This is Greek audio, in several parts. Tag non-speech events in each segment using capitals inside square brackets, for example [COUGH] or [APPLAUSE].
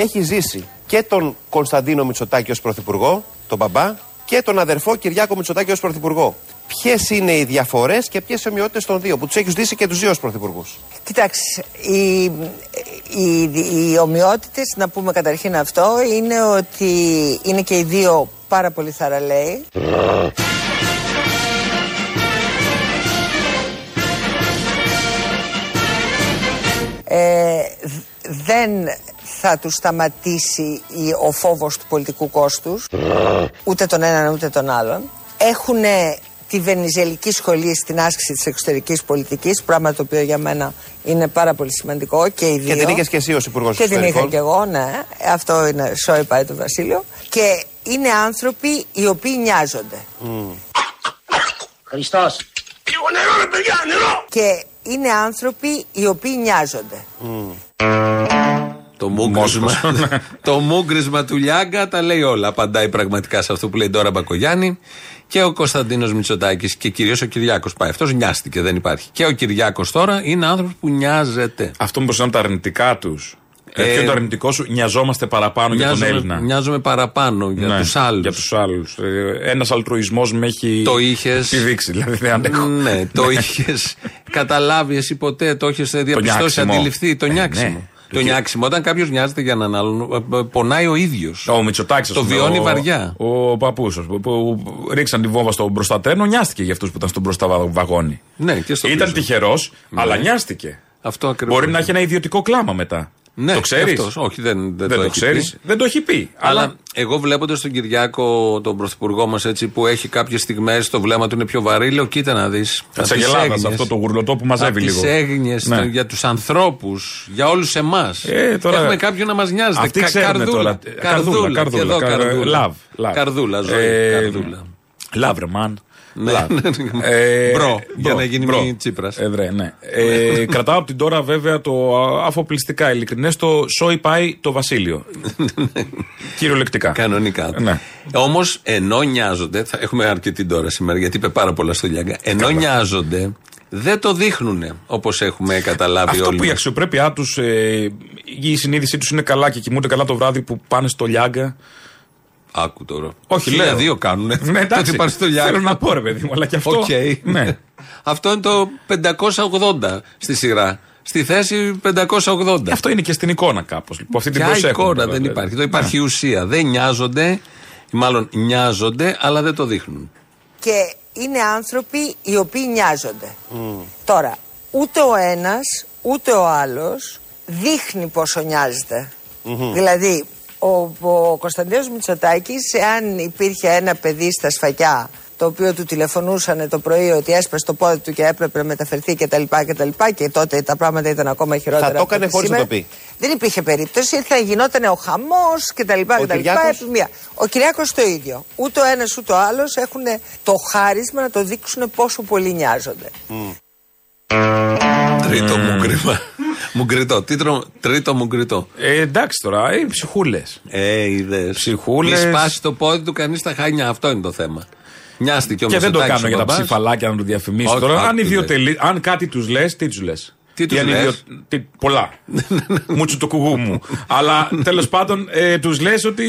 έχει ζήσει και τον Κωνσταντίνο Μητσοτάκη ως πρωθυπουργό, τον μπαμπά, και τον αδερφό Κυριάκο Μητσοτάκη ως πρωθυπουργό. Ποιες είναι οι διαφορές και ποιες οι ομοιότητες των δύο, που τους έχεις ζήσει και τους δύο ως πρωθυπουργούς; Κοιτάξτε, οι, οι, οι ομοιότητες, να πούμε καταρχήν αυτό, είναι ότι είναι και οι δύο πάρα πολύ θαραλέοι. Ε, δεν θα του σταματήσει ο φόβος του πολιτικού κόστους. Ούτε τον έναν ούτε τον άλλον. Έχουν τη βενιζελική σχολή στην άσκηση της εξωτερικής πολιτικής πράγμα το οποίο για μένα είναι πάρα πολύ σημαντικό. Και οι δύο και την είχες και εσύ ως υπουργός και την είχα και εγώ ναι. Αυτό είναι σόι πάει το Βασίλειο. Και είναι άνθρωποι οι οποίοι νοιάζονται. Mm. Χριστός. Λίγο νερό ρε παιδιά νερό! Και είναι άνθρωποι οι οποίοι νοιάζονται το μούγκρισμα, [LAUGHS] το μούγκρισμα του Λιάγκα τα λέει όλα. Απαντάει πραγματικά σε αυτό που λέει τώρα Μπακογιάννη. Και ο Κωνσταντίνος Μητσοτάκης και κυρίως ο Κυριάκος πάει. Αυτός νοιάστηκε, δεν υπάρχει. Και ο Κυριάκος τώρα είναι άνθρωπος που νοιάζεται. Αυτό μήπω είναι τα αρνητικά τους. Ε, Ποιο είναι το αρνητικό σου, νοιαζόμαστε παραπάνω για τον Έλληνα. Νοιάζομαι παραπάνω για ναι, τους άλλους. Για τους άλλους. Ε, Ένας αλτρουισμός με έχει το είχες, επιδείξει. Δηλαδή δεν αντέχω. Ναι, το είχες καταλάβει εσύ ποτέ, το έχεις διαπιστώσει, αντιληφθεί, το νιάξιμο. Ναι. Το νιάξιμο. Όταν κάποιος νοιάζεται για έναν άλλον, ε, ε, πονάει ο ίδιος. Ο Μητσοτάκης, Το βιώνει ο, βαριά. Ο, ο παππού που ρίξαν τη βόμβα στον μπροστά τρένο, νοιάστηκε για αυτούς που ήταν στον μπροστά βαγόνι. Ναι, και στο Ήταν τυχερός, ναι. αλλά νοιάστηκε. Αυτό ακριβώς. Μπορεί να έχει ένα ιδιωτικό κλάμα μετά. Ναι, το ξέρεις; Όχι, δεν, δεν, δεν το, το ξέρεις; Δεν το έχει πει. Αλλά, αλλά... εγώ βλέποντας τον Κυριάκο, τον πρωθυπουργό μας, έτσι που έχει κάποιες στιγμές το βλέμμα του είναι πιο βαρύ, λέω: Κοίτα να δεις. Ελλάδα αυτό το γουρλωτό που μαζεύει λίγο. Τις έγνοιες ναι. για τους ανθρώπους, για όλους εμάς. Ε, τώρα... Έχουμε κάποιον να μας νοιάζεται. Αυτοί Κα, καρδούλα, τώρα. Καρδούλα. Καρδούλα. Καρδούλα. Καρδούλα. Ζωή. Καρδούλα. Λάβρεμαν. Ναι. ε, μπρο, για να γίνει μπρο. τσίπρας. Ε, ναι. ε, κρατάω από την τώρα βέβαια το αφοπλιστικά ειλικρινές το σόι πάει το Βασίλειο. [LAUGHS] Κυριολεκτικά. Κανονικά. Ναι. Όμως ενώ νοιάζονται, θα έχουμε αρκετή τώρα σήμερα γιατί είπε πάρα πολλά στο Λιάγκα. Ενώ Καλά. νοιάζονται, δεν το δείχνουν όπως έχουμε καταλάβει Αυτό όλοι. που η αξιοπρέπειά τους, ε, η συνείδησή τους είναι καλά και κοιμούνται καλά το βράδυ που πάνε στο Λιάγκα Άκου τώρα. Όχι, λέω. δύο κάνουν. Ναι, εντάξει. Θέλω να πω, ρε παιδί μου, αλλά και αυτό. Okay. Ναι. [LAUGHS] αυτό είναι το 580 στη σειρά. Στη θέση 580. Αυτό είναι και στην εικόνα κάπως. Λοιπόν, αυτή την Ποια εικόνα δεν υπάρχει. Το υπάρχει ναι. ουσία. Δεν νοιάζονται, μάλλον νοιάζονται, αλλά δεν το δείχνουν. Και είναι άνθρωποι οι οποίοι νοιάζονται. Mm. Τώρα, ούτε ο ένας ούτε ο άλλος δείχνει πόσο νοιάζεται. Mm-hmm. Δηλαδή, ο, ο Κωνσταντίνος Μητσοτάκης, εάν υπήρχε ένα παιδί στα σφακιά το οποίο του τηλεφωνούσαν το πρωί ότι έσπασε το πόδι του και έπρεπε να μεταφερθεί κτλ. Και, και, και τότε τα πράγματα ήταν ακόμα χειρότερα. Θα το έκανε χωρίς να το πει. Δεν υπήρχε περίπτωση, θα γινόταν ο χαμός κτλ. Ο, Κυριάκος... ο Κυριάκος το ίδιο. Ούτε ο ένας ούτε ο άλλος έχουν το χάρισμα να το δείξουν πόσο πολύ νοιάζονται. Mm. Τρίτο μου κρίμα. Μουγκριτό. Τρίτο, τρίτο μουγκριτό. Ε, εντάξει τώρα, ε, ψυχούλες. Ε, είδες. Ψυχούλες. Μη σπάσει το πόδι του κανείς τα χάνια. Αυτό είναι το θέμα. Νοιάστηκε Και δεν το κάνω για τα ψηφαλάκια να το διαφημίσω τώρα. Αν, αν κάτι τους λες, τι τους λες; Τι τους λες; Πολλά. [LAUGHS] Μούτσου το κουγού μου. Αλλά τέλος πάντων ε, τους λες ότι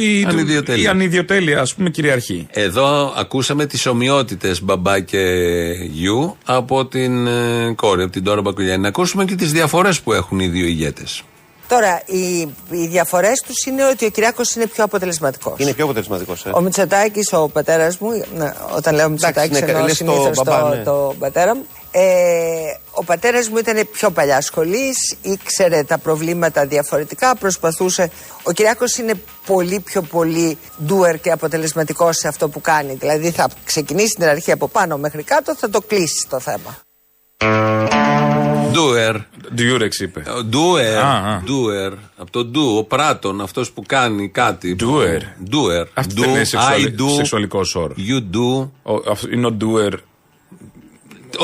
η ανιδιοτέλεια, ας πούμε, κυριαρχεί. Εδώ ακούσαμε τις ομοιότητες μπαμπά και γιου από την ε, κόρη, από την Τώρα Μπακουλιάνη. Να ακούσουμε και τις διαφορές που έχουν οι δύο ηγέτες. Τώρα, οι, οι διαφορές τους είναι ότι ο Κυριάκος είναι πιο αποτελεσματικός. Είναι πιο αποτελεσματικός. Ε. Ο Μητσοτάκης, ο πατέρας μου, ναι, όταν λέω Μητσοτάκης, εννοώ συνήθως το, το, ναι. το πατέρα μου. Ε, ο πατέρας μου ήταν πιο παλιά σχολή, ήξερε τα προβλήματα διαφορετικά, προσπαθούσε. Ο Κυριάκος είναι πολύ πιο πολύ doer και αποτελεσματικός σε αυτό που κάνει. Δηλαδή θα ξεκινήσει την αρχή από πάνω μέχρι κάτω, θα το κλείσει το θέμα. Doer. Durex είπε. Doer. Doer. Από το do, ο πράτον, αυτός που κάνει κάτι. Doer. Doer. Αυτό είναι σεξουαλικός όρος. You do. Είναι ο doer.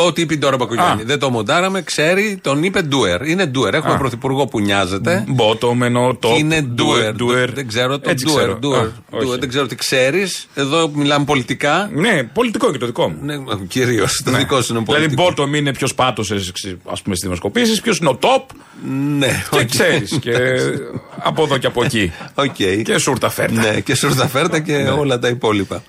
Ό,τι είπε τώρα Μπακογιάννη. Α. Δεν το μοντάραμε, ξέρει, τον είπε ντουερ. Είναι ντουερ. Έχουμε Α. πρωθυπουργό που νοιάζεται. Bottom εννοώ Και top. είναι ντουερ. doer. Δεν ξέρω το Έτσι ντουερ. ξέρω. ντουερ. Α, όχι. Ντουερ. Δεν ξέρω τι ξέρεις. Εδώ μιλάμε πολιτικά. Ναι, πολιτικό και το δικό μου. Ναι, Κυρίως. Το Ναι. δικό σου είναι Δηλαδή, πολιτικό. bottom είναι ποιος πάτωσες, ας πούμε, στις δημοσκοπήσεις, ποιος είναι ο top. Ναι, Και οκ. ξέρεις. και από εδώ και από εκεί. [LAUGHS] Οκ. Και σούρτα φέρτα. Ναι, και σούρτα φέρτα και Ναι. όλα τα υπόλοιπα.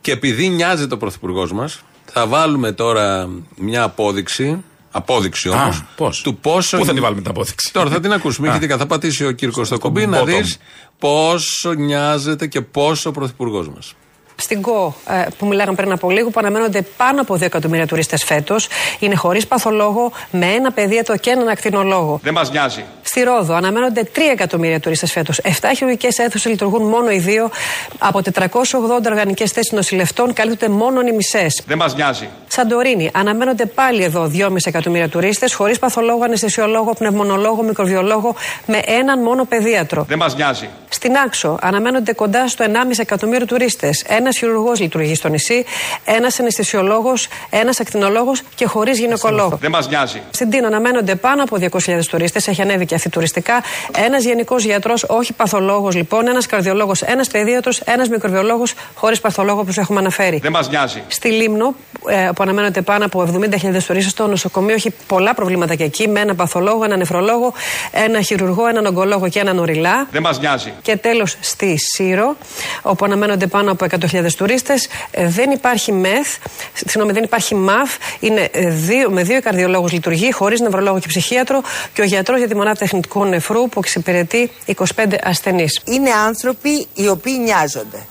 Και επειδή νοιάζεται ο πρωθυπουργός μας, θα βάλουμε τώρα μια απόδειξη. Απόδειξη όμως. Α, πώς; Του πόσο. Πού θα τη βάλουμε την απόδειξη; Τώρα θα την ακούσουμε. Α. Έχετε θα πατήσει ο Κύρκος στο κουμπί να button. δεις πόσο νοιάζεται και πόσο ο πρωθυπουργός μας. Στην Κω ε, που μιλάγαμε πριν από λίγο, που αναμένονται πάνω από 2 εκατομμύρια τουρίστες φέτος, είναι χωρίς παθολόγο, με ένα παιδίατρο και έναν ακτινολόγο. Δεν μας νοιάζει. Στη Ρόδο αναμένονται 3 εκατομμύρια τουρίστες φέτος. 7 χειρουργικές αίθουσες λειτουργούν μόνο οι δύο. Από 480 οργανικές θέσεις νοσηλευτών καλύπτονται μόνο οι μισές. Δεν μας νοιάζει. Σαντορίνη, αναμένονται πάλι εδώ 2,5 εκατομμύρια τουρίστες, χωρίς παθολόγο, αναισθησιολόγο, πνευμονολόγο, μικροβιολόγο, με έναν μόνο παιδίατρο. Δεν μας νοιάζει. Στην Άξο αναμένονται κοντά στο 1,5 εκατομμύριο τουρίστες. Ένας χειρουργός λειτουργεί στο νησί, ένας αναισθησιολόγος, ένας ακτινολόγος και χωρίς γυναικολόγο. Δεν μας νοιάζει. Στην Τίνο αναμένονται πάνω από 200.000 τουρίστες, έχει ανέβει και αυτή τουριστικά. Ένας γενικός γιατρός, όχι παθολόγος λοιπόν, ένας καρδιολόγος, ένας παιδίατρο, ένας μικροβιολόγος, χωρίς παθολόγο που σου έχουμε αναφέρει. Δεν μας νοιάζει. Στη Λίμνο, ε, που αναμένονται πάνω από 70.000 τουρίστες, το νοσοκομείο έχει πολλά προβλήματα και εκεί, με έναν παθολόγο, έναν νεφρολόγο, ένα χειρουργό, έναν ογκολόγο και έναν οριλά. Δεν μας νοιάζει. Και τέλος στη Σύρο, όπου αναμένονται πάνω από 100.000 τουρίστες, δεν υπάρχει ΜΕΘ, συγγνώμη, δεν υπάρχει ΜΑΦ. Είναι ε, δύο, με δύο καρδιολόγους λειτουργεί, χωρίς νευρολόγο και ψυχίατρο, και ο γιατρός για τη μονάδα τεχνητικού νεφρού που εξυπηρετεί 25 ασθενείς. Είναι άνθρωποι οι οποίοι νοιάζονται.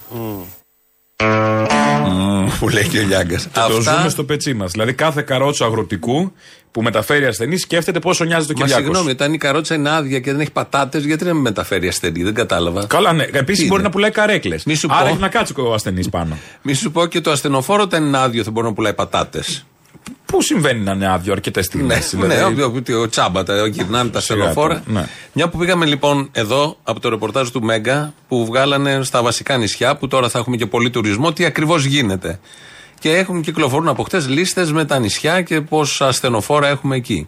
Που λέει και ο Λιάγκας. Το ζούμε στο πετσί μας. Δηλαδή, κάθε καρότσο αγροτικού που μεταφέρει ασθενή σκέφτεται πόσο νοιάζεται ο Μα Κυριάκος. συγγνώμη, όταν η καρότσα είναι άδεια και δεν έχει πατάτες, γιατί να με μεταφέρει ασθενή, δεν κατάλαβα. Καλά, ναι. Επίσης Τι μπορεί είναι; να πουλάει καρέκλες. Μη σου Άρα πω. έχει να κάτσει ο ασθενής πάνω. Μη σου πω και το ασθενοφόρο όταν είναι άδειο θα μπορεί να πουλάει πατάτες. Πού συμβαίνει να είναι άδειο αρκετές στιγμές. Ναι, ναι, ο, ο, ο τσάμπα, τα γυρνάνε τα Σιγά στενοφόρα. το, ναι. Μια που πήγαμε λοιπόν εδώ από το ρεπορτάζ του Μέγκα που βγάλανε στα βασικά νησιά που τώρα θα έχουμε και πολύ τουρισμό, τι ακριβώς γίνεται. Και έχουν κυκλοφορούν από χτες λίστες με τα νησιά και πόσα ασθενοφόρα έχουμε εκεί.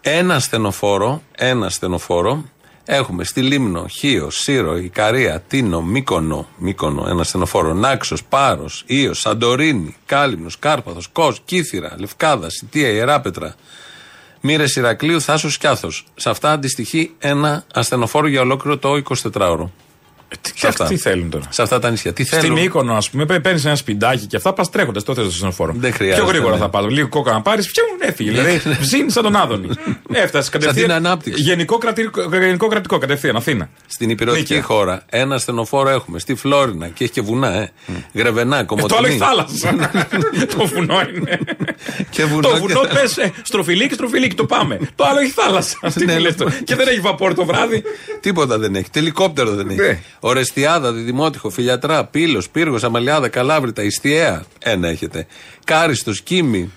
Ένα ασθενοφόρο, ένα ασθενοφόρο έχουμε στη Λίμνο, Χίο, Σύρο, Ικαρία, Τίνο, Μύκονο, Μύκονο, ένα ασθενοφόρο, Νάξος, Πάρος, Ήο, Σαντορίνη, Κάλυμνος, Κάρπαθος, Κος, Κύθυρα, Λευκάδα, Σιτία, Ιεράπετρα, Μύρε Ηρακλείου, Θάσος Κιάθο. Σε αυτά αντιστοιχεί ένα ασθενοφόρο για ολόκληρο το 24ωρο. Τι, Σε αυτά. τι θέλουν τώρα; Σε αυτά τα νησιά. Τι Στην θέλουν; Μύκονο, ας πούμε, παίρνεις ένα σπιντάκι και αυτά πας τρέχοντας τότε στο στενοφόρο. Δεν χρειάζεται, Πιο γρήγορα ναι. θα πάω. Λίγο κόκα να πάρεις, πιου, έφυγε. δηλαδή, ψήνει σαν τον Άδωνη. [LAUGHS] Έφτασες κατευθείαν. την ανάπτυξη. Γενικό, κρατηρικό- γενικό κρατικό κατευθείαν, Αθήνα. Στην υπηρετική Νίκαια. χώρα ένα ασθενοφόρο έχουμε. Στη Φλόρινα και έχει και βουνά, ε. Γρεβενά, Ε, το άλλο έχει κομμωτινή. θάλασσα. [LAUGHS] το βουνό είναι. Και βουνό το και- βουνό πες ε, στροφιλίκι, στροφιλίκι, το πάμε. το άλλο έχει θάλασσα. Τι Ναι, μου λες ναι. τώρα. και δεν έχει βαπόρ το βράδυ. Τίποτα δεν έχει. Τελικόπτερο δεν έχει. Ναι. Ορεστιάδα, Διδημότυχο, Φιλιατρά, Πύλος, Πύργος, Αμαλιάδα, Καλάβρητα, Ιστιαία. Ένα έχετε. Κάριστος, Κίμη.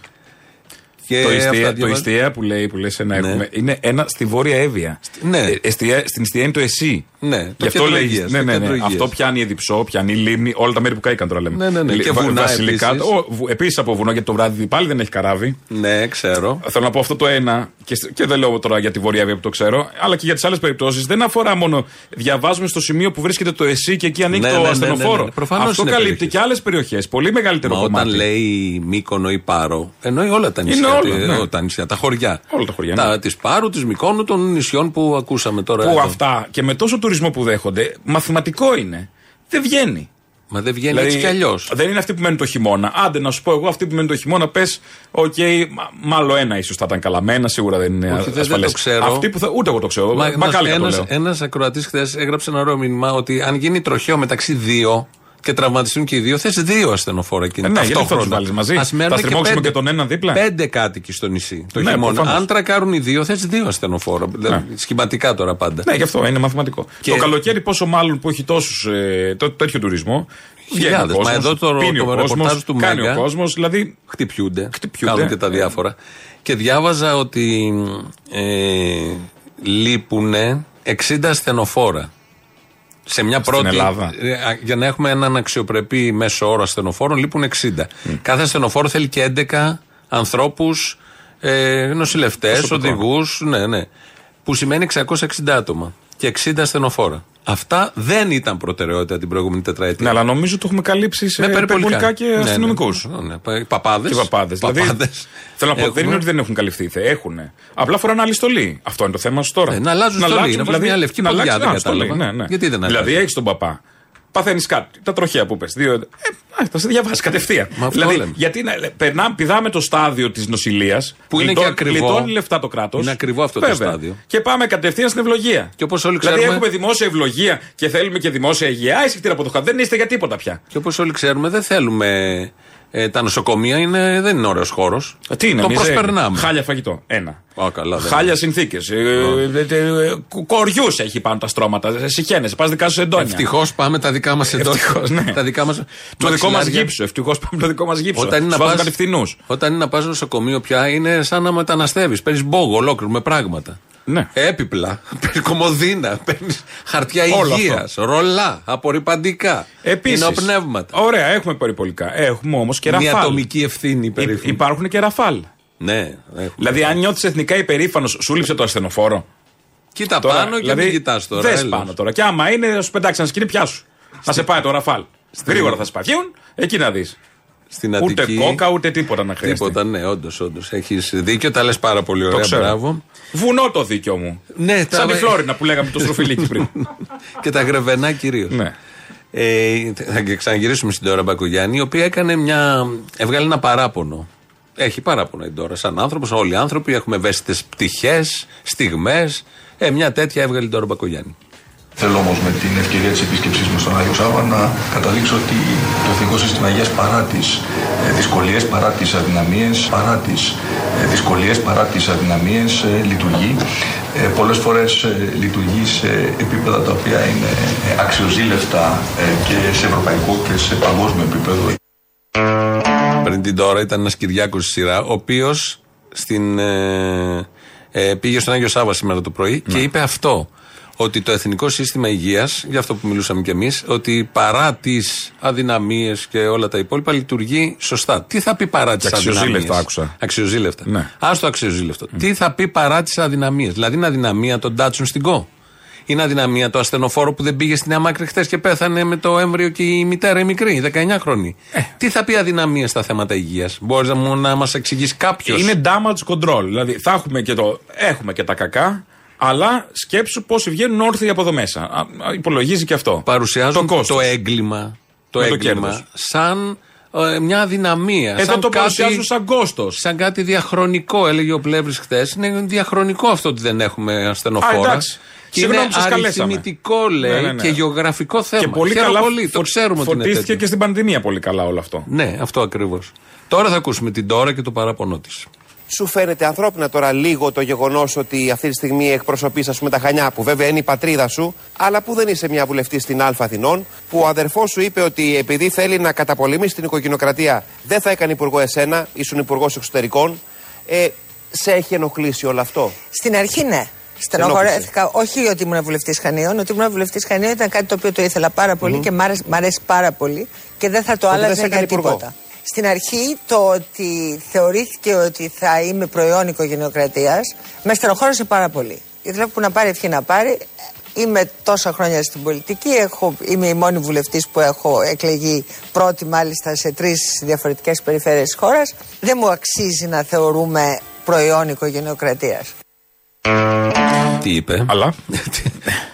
Και το, αυτά ιστιαία, το διαβάζω. ιστιαία που λέει που λες ένα Ναι. έχουμε είναι ένα στη Βόρεια Εύβοια. ναι. Ε, εστιαία- στην Ιστιαία είναι το εσύ. Ναι, Γι' το αυτό κέντρο λέει. υγείας, Ναι, το ναι, κέντρο ναι. υγείας. Αυτό πιάνει η Εδιψό, πιάνει η Λίμνη, όλα τα μέρη που κάηκαν τώρα λέμε. Ναι, ναι, ναι. Και βουνά επίσης. Επίσης από βουνό γιατί το βράδυ πάλι δεν έχει καράβι. Ναι, ξέρω. Θέλω να πω αυτό το ένα, και, σ- και δεν λέω τώρα για τη Βόρεια Εύβοια που το ξέρω, αλλά και για τις άλλες περιπτώσεις. Δεν αφορά μόνο. Διαβάζουμε στο σημείο που βρίσκεται το εσύ και εκεί ανήκει Ναι, το ναι, ναι, ασθενοφόρο. ναι, ναι. Προφανώς Αυτό είναι καλύπτει περιοχές. και άλλες περιοχές. Πολύ μεγαλύτερο Μα κομμάτι. όταν λέει Μύκονο ή Πάρο, εννοεί όλα τα νησιά. Είναι όλα, τη- ναι. τα νησιά, τα χωριά. Όλα τα χωριά, Τα, ναι. Της Πάρου, της Μυκόνου, των νησιών που ακούσαμε τώρα. Που εδώ. αυτά και με τόσο τουρισμό που δέχονται, μαθηματικό είναι. Δεν βγαίνει. Μα δεν βγαίνει έτσι κι αλλιώς. Δεν είναι αυτοί που μένουν το χειμώνα. Άντε να σου πω εγώ, αυτοί που μένουν το χειμώνα, πες, οκ, μα- μάλλον ένα ίσως θα ήταν καλά. Με ένα σίγουρα δεν είναι Όχι, δεν- δεν ασφαλές. το ξέρω. Αυτοί που θα, ούτε εγώ το ξέρω. Μα, Μπακάλικα το λέω. Ένας ακροατής χθες έγραψε ένα ωραίο μήνυμα ότι αν γίνει τροχαίο μεταξύ δύο και τραυματιστούν και οι δύο, θες δύο ασθενοφόρα εκείνη. Ε, ναι, γιατί δεν θα ταυτόχρονα. τους βάλεις μαζί; Ας μένουν Θα και στριμώξουμε πέντε- και τον έναν δίπλα; Πέντε κάτοικοι στο νησί το Ναι, χειμώνα. προφανώς. Αν τρακάρουν οι δύο, θες δύο ασθενοφόρα. Δηλαδή, Σχηματικά τώρα πάντα. Ναι, γι' αυτό είναι μαθηματικό. Και- Το καλοκαίρι, πόσο μάλλον που έχει τόσους ε, τό- τέτοιο τουρισμό. βγαίνει ο Χιλιάδες. Μα κόσμος, εδώ το- πίνει το ο κόσμος, ρεπορτάζ του κάνει Μέγκα- ο κόσμος. Δηλαδή, χτυπιούνται, Χτυπιούνται. κάνουν και τα διάφορα. Και διάβαζα ότι ε, λείπουν 60 ασθενοφόρα. Σε μια Στην πρώτη. Ελλάδα. ε, α, για να έχουμε έναν αξιοπρεπή μέσο όρο ασθενοφόρων, λείπουν 60. Κάθε ασθενοφόρο θέλει και 11 ανθρώπους, ε, νοσηλευτές, οδηγούς, ναι, ναι. Που σημαίνει 660 άτομα και 60 ασθενοφόρα. Αυτά δεν ήταν προτεραιότητα την προηγούμενη τετραετία. Ναι, αλλά νομίζω το έχουμε καλύψει σε Με περιπολικά και Ναι, ναι. αστυνομικούς. Ναι, ναι. Παπάδες. Και παπάδες. Δηλαδή, θέλω να πω, δεν είναι ότι δεν έχουν καλυφθεί. Έχουν. Απλά φοράνε άλλη στολή. Αυτό είναι το θέμα σου τώρα. Ε, να αλλάζουν στολή, να βάζουν μια λευκή να ποδιά, αλλάξουν- δεν α, στολή, κατάλαβα. Ναι, ναι. Γιατί δεν Δηλαδή αλλάζει; έχεις τον παπά. Παθαίνεις κάτι. Τα τροχαία που πες. Δύο... Ε, α, θα σε διαβάσει κατευθείαν. Μα αυτό δηλαδή, λέμε. γιατί να, περνάμε, πηδάμε το στάδιο της νοσηλείας. Που είναι και ακριβό. Γλιτώνει λεφτά το κράτος. Είναι ακριβό αυτό το στάδιο. Και πάμε κατευθείαν στην ευλογία. Και όπως όλοι δηλαδή ξέρουμε- έχουμε δημόσια ευλογία και θέλουμε και δημόσια υγεία. Άισχυτη από το χάρτη. Δεν είστε για τίποτα πια. Και όπως όλοι ξέρουμε, δεν θέλουμε. Ε, τα νοσοκομεία είναι, δεν είναι ωραίος χώρος. Ε, Τι είναι, Το μιζέρια. προσπερνάμε. Χάλια φαγητό. Ένα. Α, καλά, δεν Χάλια συνθήκες. Κοριούς έχει πάνω τα στρώματα. Συχαίνε. Πας δικά σου εντόνια. Ευτυχώς πάμε τα δικά μας εντό. Ευτυχώς, ναι. Τα δικά μας Το δικό μας μαξιλάρια. γύψο. Ευτυχώς πάμε το δικό μας γύψο. Όταν είναι, Σου να βάζουν πας, κατευθυνούς. όταν είναι να πας νοσοκομείο πια είναι σαν να μεταναστεύεις. Παίρνεις μπόγο ολόκληρο με πράγματα. Ναι. Έπιπλα, [LAUGHS] παίρνει κομμωδίνα, παίρνει χαρτιά Όλο υγείας, ρολά, απορριπαντικά. Επίσης. πνεύματα. Ωραία, έχουμε περιπολικά. Έχουμε όμως και Μια ραφάλ. ατομική ευθύνη Υ- περίφημη. Υπάρχουν και ραφάλ. Ναι, έχουμε. Δηλαδή, αν νιώθεις εθνικά υπερήφανος, σου λείψε το ασθενοφόρο. Κοίτα πάνω και μην κοιτάς τώρα. Δες έλεος. πάνω τώρα. Και άμα είναι, θα σου πετάξεις ένα σκηνή, πιάσου. Θα σε πάει το ραφάλ. Γρήγορα θα σε παθιούν, εκεί να δεις. Στην Ούτε Αττική. κόκα, ούτε τίποτα να χρειαστεί. Τίποτα, ναι, όντως, όντως. Έχεις δίκιο, τα λες πάρα πολύ Το ωραία. ξέρω. Μπράβο. Βουνό το δίκιο μου. Ναι, τα- Σαν τη Φλόρινα που λέγαμε το στροφιλίκι πριν. [LAUGHS] και τα γρεβενά κυρίως. ναι. Ε, θα και ξαναγυρίσουμε στην Τώρα Μπακογιάννη, η οποία έκανε μια. έβγαλε ένα παράπονο. Έχει παράπονο η Τώρα. Σαν άνθρωπος, όλοι οι άνθρωποι έχουμε ευαίσθητες πτυχές, στιγμές. Ε, μια τέτοια έβγαλε η Τώρα Μπακογιάννη. Θέλω όμως με την ευκαιρία της επίσκεψής μου στον Άγιο Σάββα να καταδείξω ότι το Εθνικό Σύστημα Υγείας παρά τις δυσκολίες, παρά τις αδυναμίες, παρά τις δυσκολίες, παρά τις αδυναμίες λειτουργεί. Πολλές φορές λειτουργεί σε επίπεδα τα οποία είναι ε, αξιοζήλευτα ε, και σε ευρωπαϊκό και σε παγκόσμιο επίπεδο. Πριν την Τώρα ήταν ένας Κυριάκος στη σειρά, ο οποίος ε, ε, πήγε στον Άγιο Σάββα σήμερα το πρωί και είπε αυτό. Ότι το Εθνικό Σύστημα Υγείας, για αυτό που μιλούσαμε κι εμείς, ότι παρά τις αδυναμίες και όλα τα υπόλοιπα λειτουργεί σωστά. Τι θα πει παρά τις Και αδυναμίες; αξιοζήλευτα άκουσα. Αξιοζήλευτα. Ναι. Άστο αξιοζήλευτο. Τι θα πει παρά τις αδυναμίες; Δηλαδή είναι αδυναμία τον Τάτσουν στην ΚΟ. Είναι αδυναμία το ασθενοφόρο που δεν πήγε στην Αμάκρη χθες και πέθανε με το έμβριο και η μητέρα η μικρή, 19χρονη. Ε. Τι θα πει αδυναμία στα θέματα υγείας; Μπορείς να, μου- να μας εξηγήσει κάποιος; Είναι damage control. Δηλαδή θα έχουμε και, το, έχουμε και τα κακά, αλλά σκέψου πόσοι βγαίνουν όρθιοι από εδώ μέσα. Α, α, υπολογίζει και αυτό. Παρουσιάζουν το το, κόστος. έγκλημα, το Με το έγκλημα κέρδος. σαν ε, μια αδυναμία. Εδώ σαν το κάτι- παρουσιάζουν σαν κόστος. Σαν κάτι διαχρονικό, έλεγε ο Πλεύρης χθες. Είναι διαχρονικό αυτό ότι δεν έχουμε ασθενοφόρα. Α, εντάξει. Και είναι Συγγνώμη που σας καλέσαμε. αριθμητικό, λέει, Ναι, ναι, ναι. και γεωγραφικό θέμα. Και πολύ Χαίρομαι καλά πολύ, το φω- ξέρουμε ότι είναι φωτίστηκε τέτοιο. και στην πανδημία πολύ καλά όλο αυτό. Ναι, αυτό ακριβώς. Τώρα θα ακούσουμε την Τώρα και το παράπονό της. Σου φαίνεται ανθρώπινα τώρα λίγο το γεγονός ότι αυτή τη στιγμή εκπροσωπείς, ας πούμε, τα Χανιά, που βέβαια είναι η πατρίδα σου, αλλά που δεν είσαι μια βουλευτής στην Α Αθηνών, που ο αδερφός σου είπε ότι επειδή θέλει να καταπολεμήσει την οικογενειοκρατία, δεν θα έκανε υπουργό εσένα, ήσουν υπουργός εξωτερικών. Ε, σε έχει ενοχλήσει όλο αυτό; Στην αρχή ναι. Στενοχωρέθηκα. Όχι ότι ήμουν βουλευτής Χανίων. Ότι ήμουν βουλευτής Χανίων ήταν κάτι το οποίο το ήθελα πάρα πολύ και μ' άρεσε, μ' αρέσει πάρα πολύ και δεν θα το Ότι δεν άλλαζα σε για έκανε υπουργό. τίποτα. Στην αρχή το ότι θεωρήθηκε ότι θα είμαι προϊόν οικογενειοκρατίας με στενοχώρησε πάρα πολύ. Ήθελα που να πάρει ευχή να πάρει. Είμαι τόσα χρόνια στην πολιτική. Έχω, είμαι η μόνη βουλευτής που έχω εκλεγεί πρώτη μάλιστα σε τρεις διαφορετικές περιφέρειες της χώρας. Δεν μου αξίζει να θεωρούμε προϊόν οικογενειοκρατίας. Τι είπε. Αλλά.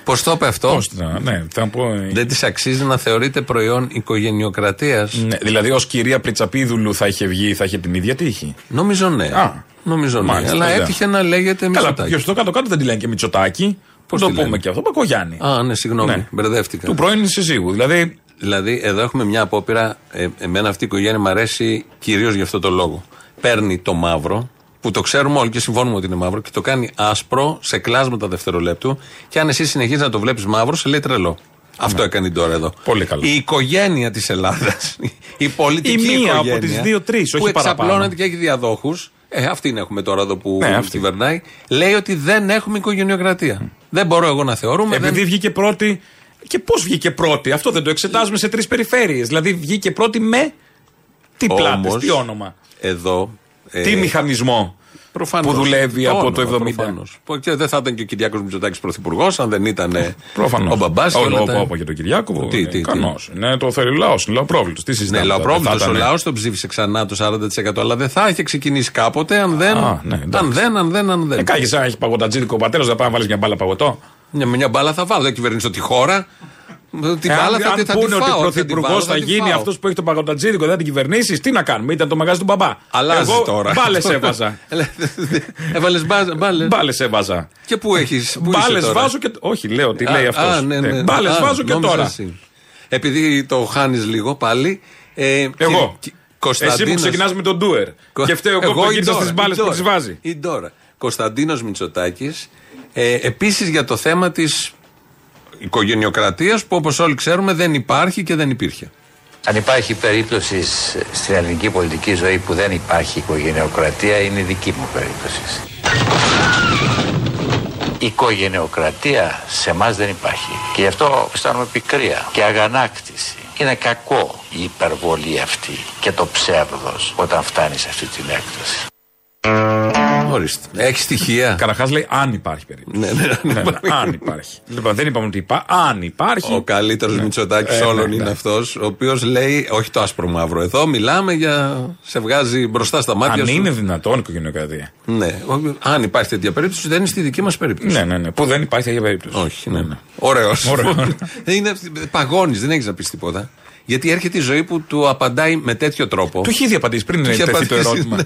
Πώ το είπε αυτό. Πώς να- ναι, θα πω. ε, Δεν της αξίζει να θεωρείται προϊόν οικογενειοκρατίας. ναι, δηλαδή, ως κυρία Πριτσαπίδουλου θα είχε βγει, θα είχε την ίδια τύχη; Νομίζω ναι. Α, Νομίζω ναι. μάλιστα, Αλλά ωραία. έτυχε να λέγεται Καλά, Μητσοτάκη. και στο κάτω-κάτω δεν τη λένε και Μητσοτάκη. Πώς το τη πούμε λένε; και αυτό. Μπακογιάννη. Α, ναι, συγγνώμη. Ναι. Μπερδεύτηκα. Του πρώην συζύγου. Δηλαδή, Δηλαδή, εδώ έχουμε μια απόπειρα. Ε, εμένα αυτή η οικογένεια μου αρέσει κυρίως γι' αυτό το λόγο. Παίρνει το μαύρο, που το ξέρουμε όλοι και συμφωνούμε ότι είναι μαύρο, και το κάνει άσπρο σε κλάσματα δευτερολέπτου. Και αν εσύ συνεχίζεις να το βλέπεις μαύρο, σε λέει τρελό. Αυτό έκανε τώρα εδώ. Ναι. Πολύ καλό. Η οικογένεια της Ελλάδας, η πολιτική Η μία από οικογένεια. τις δύο-τρεις, που όχι παραπάνω. εξαπλώνεται και έχει διαδόχους. Ε, αυτήν έχουμε τώρα εδώ που Ναι, αυτή. κυβερνάει. Λέει ότι δεν έχουμε οικογενειοκρατία. Δεν μπορώ εγώ να θεωρούμε. επειδή δεν... βγήκε πρώτη. Και πώς βγήκε πρώτη, αυτό δεν το εξετάζουμε σε τρεις περιφέρειες. Δηλαδή, βγήκε πρώτη με. Τι πλάτες, Όμως, τι όνομα; Εδώ Ε, Τι μηχανισμό Προφανώς. που δουλεύει Το από το όνομα, 70. προφανώς. Που Και δεν θα ήταν και ο Κυριάκος Μητσοτάκης πρωθυπουργός, αν δεν ήταν ε, Προφανώς. ο μπαμπάς. Όχι, όπω για τον Κυριάκο. Τι, τι, τι. Ικανό. Είναι το θέλει ο λαός. Είναι λαοπρόβλητο. Τι Ναι, συζητάμε. τώρα, λαοπρόβλητο. θα Ο ήταν- λαός τον ψήφισε ξανά το 40%, αλλά δεν θα είχε ξεκινήσει κάποτε αν δεν. Α, ναι, εντάξει. αν δεν, αν δεν, αν δεν. Ε, κάγεις σαν να έχει παγωτατζίδικο ο πατέρας, θα πάει να βάλεις μια μπάλα παγωτό. Μια, μια μπάλα θα βάλω. Δεν κυβερνήσω τη χώρα. Την Ε, μπάλα αν, θα, αν τη- θα τη πούνε ότι φάω. ο θα τη πρωθυπουργός βάλω, θα τη γίνει φάω. αυτός που έχει το παγωτατζίδικο, δεν την κυβερνήσεις, τι να κάνουμε, ήταν το μαγάζι του μπαμπά. Αλλάζει Εγώ τώρα. Μπάλες [LAUGHS] έβαζα. Έβαλες μπάλες. Μπάλες έβαζα. Και πού έχει. Μπάλες βάζω και. Όχι, λέω τι λέει αυτός. ναι, ναι. Μπάλες Α, βάζω και νόμιζα τώρα. εσύ. Επειδή το χάνεις λίγο πάλι. ε, Εγώ. και- Εσύ που Κωνσταντίνος- ξεκινάς με τον Ντούερ. Κο- Και φταίω εγώ που η γύρισα Ντόρα, στις μπάλες η που Ντόρα. τις βάζει. Η Ντόρα. Κωνσταντίνος Μητσοτάκης. Ε, Επίσης για το θέμα της οικογενειοκρατίας που όπως όλοι ξέρουμε δεν υπάρχει και δεν υπήρχε. Αν υπάρχει περίπτωση σ- στην ελληνική πολιτική ζωή που δεν υπάρχει οικογενειοκρατία, είναι η δική μου περίπτωση. Η οικογενειοκρατία σε εμάς δεν υπάρχει. Και γι' αυτό αισθάνομαι πικρία και αγανάκτηση. Είναι κακό η υπερβολή αυτή και το ψεύδος όταν φτάνει σε αυτή την έκταση. Ορίστε. Έχει στοιχεία. [LAUGHS] Καταρχάς λέει αν υπάρχει περίπτωση. Ναι, ναι, ναι. Ναι, ναι, αν υπάρχει. Λοιπόν, δεν είπαμε ότι υπά... αν υπάρχει. Ο καλύτερος Ναι. Μητσοτάκης Ε, όλων ναι, είναι ναι. αυτός, ο οποίος λέει, όχι το άσπρο μαύρο. Εδώ μιλάμε για. σε βγάζει μπροστά στα μάτια Αν σου. είναι δυνατόν οικογενειοκρατία. Ναι. Ο- Αν υπάρχει τέτοια περίπτωση, δεν είναι στη δική μας περίπτωση. Ναι, ναι, ναι. Που δεν υπάρχει τέτοια περίπτωση. Όχι, ναι. ναι. Ωραίος. Ωραίος. [LAUGHS] είναι παγώνεις, δεν έχεις να πεις τίποτα. Γιατί έρχεται η ζωή που του απαντάει με τέτοιο τρόπο. Το έχει ήδη απαντήσει πριν Του να είχε τεθεί το απαντήσει, ερώτημα.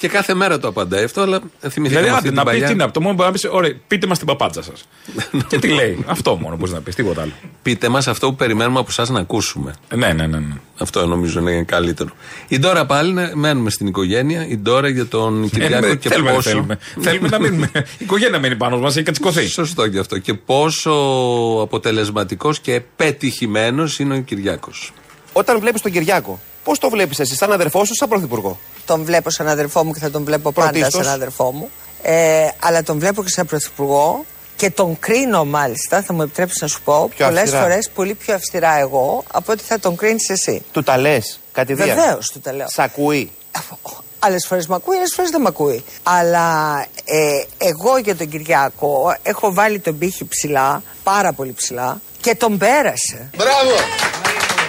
Ναι. Και κάθε μέρα το απαντάει αυτό, αλλά θυμηθήκαμε Δηλαδή, αυτή άντε την να πει παλιά. τι να πει. Το μόνο που μπορεί να πεις, ωραία, πείτε μας την παπάτσα σας. [LAUGHS] και τι λέει. Αυτό μόνο μπορείς να πεις, τίποτα άλλο. Πείτε μας αυτό που περιμένουμε από εσά να ακούσουμε. Ναι, ναι, ναι. ναι. Αυτό νομίζω είναι καλύτερο. Η Ντόρα πάλι, ναι, μένουμε στην οικογένεια. Η Ντόρα για τον Κυριάκο Ε, και θέλουμε, δεν πόσο. θέλουμε. θέλουμε να μείνουμε. [LAUGHS] Η οικογένεια μένει πάνω μας, έχει κατσικωθεί. Σωστό και αυτό. Και πόσο αποτελεσματικός και πετυχημένος είναι ο Κυριάκος. Όταν βλέπεις τον Κυριάκο, πώς το βλέπεις εσύ, σαν αδερφό σου, σαν πρωθυπουργό; Τον βλέπω σαν αδερφό μου και θα τον βλέπω πάντα Πρωτίστως. σαν αδερφό μου. Ε, αλλά τον βλέπω και σαν πρωθυπουργό και τον κρίνω μάλιστα, θα μου επιτρέψεις να σου πω, Πιο πολλές αυστηρά. φορές πολύ πιο αυστηρά εγώ από ότι θα τον κρίνεις εσύ. Του τα λες, κατηδίαν. Βεβαίως του τα λέω. Σ' ακούει; Άλλες φορές με ακούει, άλλες φορές δεν με ακούει. Αλλά ε, εγώ για τον Κυριάκο έχω βάλει τον πύχη ψηλά, πάρα πολύ ψηλά και τον πέρασε. Μπράβο!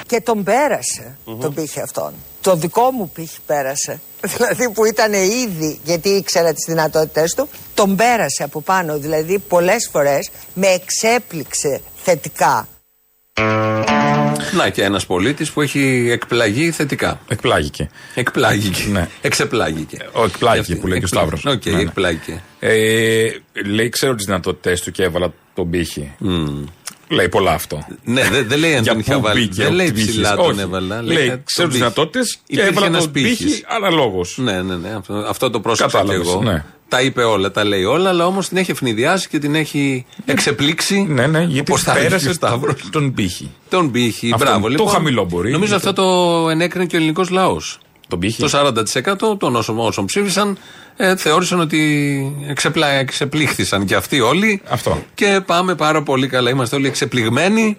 Και τον περασε τον πήχη αυτόν. Το δικό μου πήχη πέρασε. [LAUGHS] Δηλαδή που ήταν ήδη, γιατί ήξερα τις δυνατότητες του, τον πέρασε από πάνω. Δηλαδή πολλές φορές με εξέπληξε θετικά. Να και ένας πολίτης που έχει εκπλαγεί θετικά. Εκπλάγηκε. Εκπλάγηκε. Ναι. Εξεπλάγηκε. Ο εκπλάγηκε Αυτή. που λέει και ο Εκπλάγηκε. Σταύρος. Οκ, Ναι, ναι. εκπλάγηκε. Ε, λέει, ξέρω τις δυνατότητές του και έβαλα τον πήχη. Λέει πολλά αυτό. Ναι, δεν δεν λέει αν Για τον είχα πού βάλει. μπήκε Δεν ο λέει πύχης. ψηλά τον Όχι. έβαλα. Λέει, κάτι ξέρω τον τις πύχη. δυνατότητες και Υπήρχε έβαλα ένας τον πύχη πύχης. αναλόγως. Ναι, ναι, ναι. Αυτό, αυτό το πρόσεξα και Κατάλαβες, εγώ. ναι. Τα είπε όλα, τα λέει όλα, αλλά όμως την έχει ευνηδιάσει και την έχει εξεπλήξει. Ναι, ναι, γιατί όπως τα έλεγε ο πέρασε Σταύρος. τον πύχη. Τον πύχη. Αυτό, Μπράβο, το λοιπόν. χαμηλό μπορεί. Νομίζω Γιατί- αυτό το ενέκρινε και ο ελληνικός λαός. Τον πύχη. Το 40% των όσων, όσων ψήφισαν ε, θεώρησαν ότι εξεπλά, εξεπλήχθησαν και αυτοί όλοι. Αυτό. Και πάμε πάρα πολύ καλά. Είμαστε όλοι εξεπληγμένοι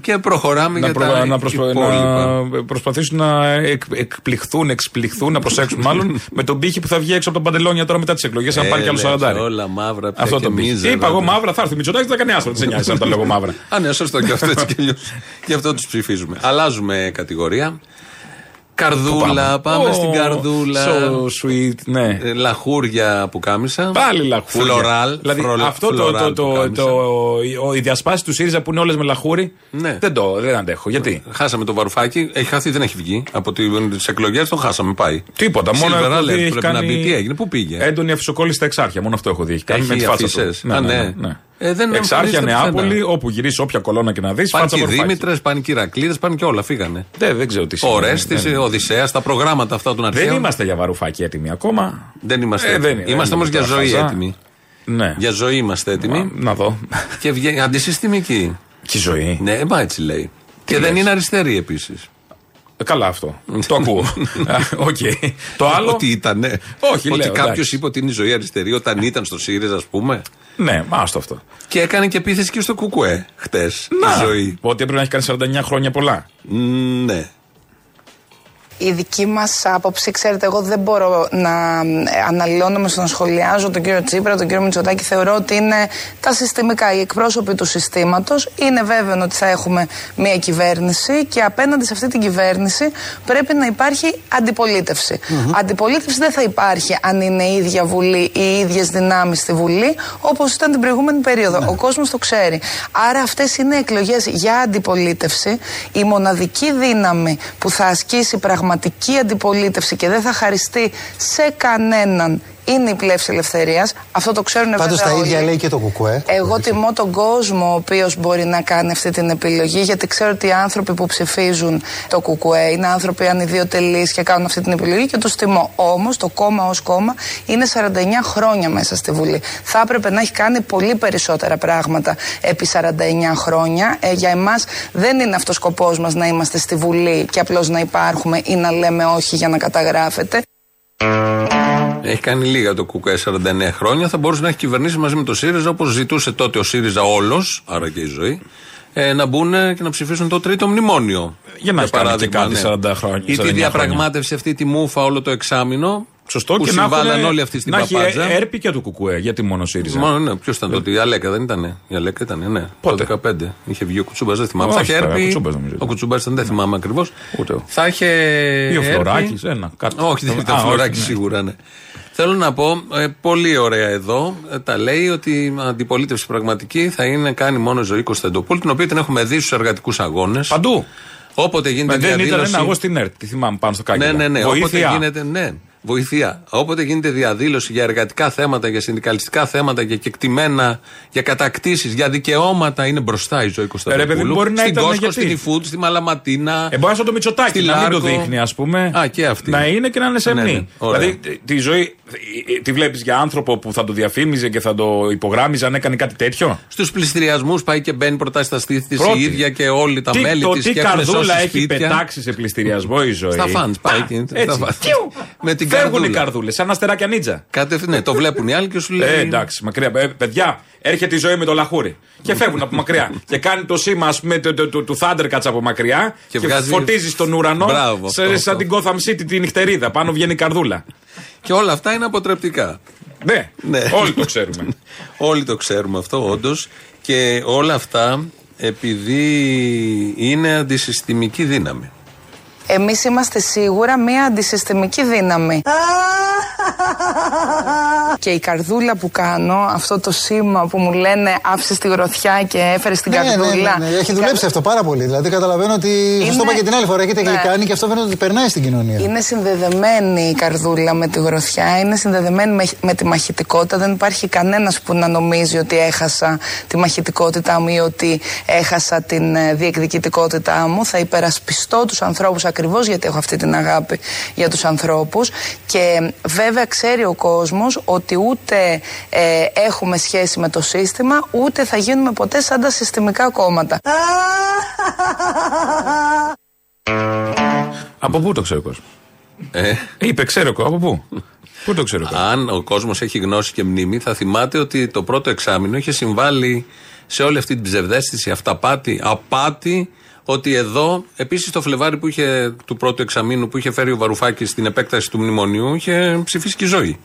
και προχωράμε να, για προ- τα να, προσπα- υπόλοιπα. να προσπαθήσουν να εκ, εκπληχθούν, εξπληχθούν, να προσέξουν μάλλον [LAUGHS] με τον πύχη που θα βγει έξω από τα παντελόνια τώρα μετά τις εκλογές, αν πάρει κι άλλο Έλεος, 40. όλα μαύρα πια Αυτό και το πύχη. μίζερα. Είπα εγώ μαύρα, θα έρθει. Μητσοτάκης δεν θα κάνει άσπρο. Δεν σε νοιάζει αν τα λέγω μαύρα. Α, ναι, σωστό και αυτό έτσι κι αλλιώς. Γι' αυτό τους ψηφίζουμε. Αλλάζουμε κατηγορία. Καρδούλα, πάμε, Ω, στην καρδούλα. So sweet, ναι. Ε, Λαχούρια που κάμισα. Πάλι λαχούρια. Φλωράλ. Δηλαδή φρολ- αυτό το, φλωράλ το, που το, κάμισα. το, ο- η διασπάση του ΣΥΡΙΖΑ που είναι όλες με λαχούρι. Ναι. Δεν το δεν αντέχω. Γιατί; Χάσαμε το βαρουφάκι. Έχει χαθεί, δεν έχει βγει. Από τις εκλογές τον χάσαμε. Πάει. Τίποτα. Μόνο Silver έχω Alert, δει, έχει πρέπει να κάνει μπει. Τι έγινε, πού πήγε; Έντονη αφισοκόλληση στα εξάρχεια. Μόνο αυτό έχω δει. Έχει κάνει Έχει με τη φάτσα του. αφισές. Α, ναι. Ε, δεν εξάρχεια εμφανίζεται Νεάπολη, πουθενά. όπου γυρίσει όποια κολόνα και να δεις. Πάνε Φάτσα και οι Βαρουφάκη. Δήμητρε, πάνε και οι Ηρακλείδε, πάνε και όλα. Φύγανε. Δεν, δεν ξέρω τι Ο σημαίνει. Ρέστη, Δεν- ο Οδυσσέας, τα προγράμματα αυτά των αρχαίων. Δεν είμαστε για βαρουφάκι έτοιμοι ακόμα. Δεν είμαστε. Ε, έτοιμοι. δεν είναι, είμαστε δεν όμως για είναι ζωή τώρα χαζά. έτοιμοι. Ναι. Για Ζωή είμαστε έτοιμοι. Να δω. Και βγαίνει αντισυστημική. [LAUGHS] Και η Ζωή. Ναι, μα έτσι λέει. Και δεν λες; είναι αριστερή επίσης. Ε, Καλά αυτό. το ακούω. [LAUGHS] Α, Οκ. Το άλλο. Ότι ήταν, ναι. Όχι, Ότι λέω, κάποιος εντάξει. είπε ότι είναι η Ζωή αριστερή όταν ήταν στο ΣΥΡΙΖΑ, ας πούμε. Ναι, άστο αυτό. Και έκανε και επίθεση και στο Κουκουέ χτες. Η Ζωή. Ότι έπρεπε να έχει κάνει 49 χρόνια πολλά. Μ, Ναι. Η δική μας άποψη, ξέρετε, εγώ δεν μπορώ να ε, αναλώνομαι στο να σχολιάζω τον κύριο Τσίπρα, τον κύριο Μητσοτάκη. Θεωρώ ότι είναι τα συστημικά, οι εκπρόσωποι του συστήματος. Είναι βέβαιο ότι θα έχουμε μια κυβέρνηση και απέναντι σε αυτή την κυβέρνηση πρέπει να υπάρχει αντιπολίτευση. Αντιπολίτευση δεν θα υπάρχει αν είναι η ίδια Βουλή ή οι ίδιες δυνάμεις στη Βουλή, όπως ήταν την προηγούμενη περίοδο. Ο κόσμος το ξέρει. Άρα αυτές είναι εκλογές για αντιπολίτευση. Η μοναδική δύναμη που θα ασκήσει πραγματική αντιπολίτευση και δεν θα χαριστεί σε κανέναν είναι η πλεύση ελευθερίας. Αυτό το ξέρουν Πάντως βέβαια τα όλοι. ίδια λέει και το Κουκουέ. Εγώ τιμώ τον κόσμο ο οποίος μπορεί να κάνει αυτή την επιλογή, γιατί ξέρω ότι οι άνθρωποι που ψηφίζουν το ΚΚΕ είναι άνθρωποι ανιδιοτελείς και κάνουν αυτή την επιλογή και τους τιμώ. Όμως το κόμμα ως κόμμα είναι 49 χρόνια μέσα στη Βουλή. Θα έπρεπε να έχει κάνει πολύ περισσότερα πράγματα επί 49 χρόνια. Ε, για εμάς δεν είναι αυτός ο σκοπός μας να είμαστε στη Βουλή και απλώς να υπάρχουμε ή να λέμε όχι για να καταγράφεται. Έχει κάνει λίγα το ΚΚΕ 49 χρόνια. Θα μπορούσε να έχει κυβερνήσει μαζί με το ΣΥΡΙΖΑ όπως ζητούσε τότε ο ΣΥΡΙΖΑ όλος, άρα και η ζωή, ε, να μπουν και να ψηφίσουν το τρίτο μνημόνιο. Για να έχει κάνει και παράδειγμα, κάτι 40 χρόνια. Ή 49 τη χρόνια. διαπραγμάτευση αυτή τη μούφα όλο το εξάμεινο. Σωστό που και να συμβάλλαν έχουν- όλοι αυτοί στην να έχει παπάτζα. έρπη και του Κουκουέ, γιατί μόνο ΣΥΡΙΖΑ; Μόνο, ναι, ποιος ήταν τότε, η Αλέκα δεν ήταν. Η Αλέκα ήταν, ναι. Πότε; Το 15. Είχε βγει ο Κουτσούμπας, δεν θυμάμαι. Όχι, θα είχε βέβαια, έρπη. ο Κουτσούμπας νομίζω Ο Κουτσούμπας ήταν, δεν θυμάμαι ακριβώς. Ούτε εγώ. Θα είχε. Ή ο έρπη. Φλωράκης, ένα, κάτι. Όχι, δεν ήταν Α, ο Φλωράκης όχι, ναι. σίγουρα, ναι. Θέλω να πω, ε, πολύ ωραία εδώ, ε, τα λέει ότι η αντιπολίτευση πραγματική θα είναι κάνει μόνο η ζωή Κωνσταντοπούλου, την οποία την έχουμε δει στους εργατικούς αγώνες. Παντού. Όποτε γίνεται Μα δεν ήταν διαδήλωση. ένα εγώ στην ΕΡΤ. Τη θυμάμαι πάνω στο κάγκελο. Ναι, ναι, ναι. Όποτε Βοήθεια. γίνεται, ναι. Βοηθεία. Όποτε γίνεται διαδήλωση για εργατικά θέματα, για συνδικαλιστικά θέματα, για κεκτημένα, για κατακτήσεις, για δικαιώματα, είναι μπροστά η ζωή Κωνσταντοπούλου. Ε, ρε, παιδί, μπορεί να στην ήταν Κόσκο, γιατί; στην Ιφούτ, στη Μαλαματίνα. Ε, μπορεί να το Μητσοτάκι Στη να μην το Λάρκο. δείχνει, ας πούμε. Α, και αυτή. Να είναι και να είναι σεμνή. Ναι, ναι. Ωραία. Δηλαδή, τη- τη ζωή ε, ε, τη βλέπεις για άνθρωπο που θα το διαφήμιζε και θα το υπογράμμιζε αν έκανε κάτι τέτοιο; Στους πληστηριασμούς πάει και μπαίνει προτάσει στα στήθη της Πρώτη. η ίδια και όλοι τα τι, μέλη το της τι και έχουν καρδούλα σώσει έχει σπίτια. πετάξει σε πληστηριασμό η ζωή; Στα φανς πάει και- έτσι. στα φανς. Κιου. Με την Φεύγουν καρδούλα. οι καρδούλες, σαν αστεράκια νίτζα. Κατευθείαν, ναι, το βλέπουν οι άλλοι και σου λέει. Ε, εντάξει, μακριά. Ε, παιδιά, έρχεται η ζωή με το λαχούρι. Και φεύγουν από μακριά. και κάνει το σήμα, ας πούμε, του, του, του, του Thundercats από μακριά. Και Και, βγάζει- φωτίζεις στον ουρανό. Μπράβο, σε- αυτό, σαν αυτό. την Gotham City τη νυχτερίδα. Πάνω βγαίνει η καρδούλα. Και όλα αυτά είναι αποτρεπτικά. Ναι, Ναι. όλοι το ξέρουμε. [LAUGHS] Όλοι το ξέρουμε αυτό, όντως. Και όλα αυτά επειδή είναι αντισυστημική δύναμη. Εμείς είμαστε σίγουρα μια αντισυστημική δύναμη. [LAUGHS] και η καρδούλα που κάνω, αυτό το σήμα που μου λένε άφησε τη γροθιά και έφερε την Ναι, ναι, καρδούλα. ναι, ναι, Έχει δουλέψει αυτό πάρα πολύ. Δηλαδή καταλαβαίνω ότι. Σας το είπα και την άλλη φορά. Έχετε Ναι. γλυκάνει και αυτό φαίνεται ότι περνάει στην κοινωνία. Είναι συνδεδεμένη η καρδούλα με τη γροθιά, είναι συνδεδεμένη με, με τη μαχητικότητα. Δεν υπάρχει κανένας που να νομίζει ότι έχασα τη μαχητικότητά μου ή ότι έχασα την ε, διεκδικητικότητά μου. Θα υπερασπιστώ τους ανθρώπους ακριβώς γιατί έχω αυτή την αγάπη για τους ανθρώπους και ε, βέβαια ξέρει ο κόσμος ότι ούτε ε, έχουμε σχέση με το σύστημα ούτε θα γίνουμε ποτέ σαν τα συστημικά κόμματα. από πού το ξέρει ο κόσμος; Ε, Είπε, ξέρω εγώ, από πού; Πού το ξέρω εγώ. αν ο κόσμος έχει γνώση και μνήμη, θα θυμάται ότι το πρώτο εξάμεινο είχε συμβάλει σε όλη αυτή την ψευδέστηση, αυταπάτη, απάτη, ότι εδώ, επίσης το Φλεβάρι που είχε, του πρώτου εξαμήνου που είχε φέρει ο Βαρουφάκης στην επέκταση του μνημονίου, είχε ψηφίσει και η ζωή.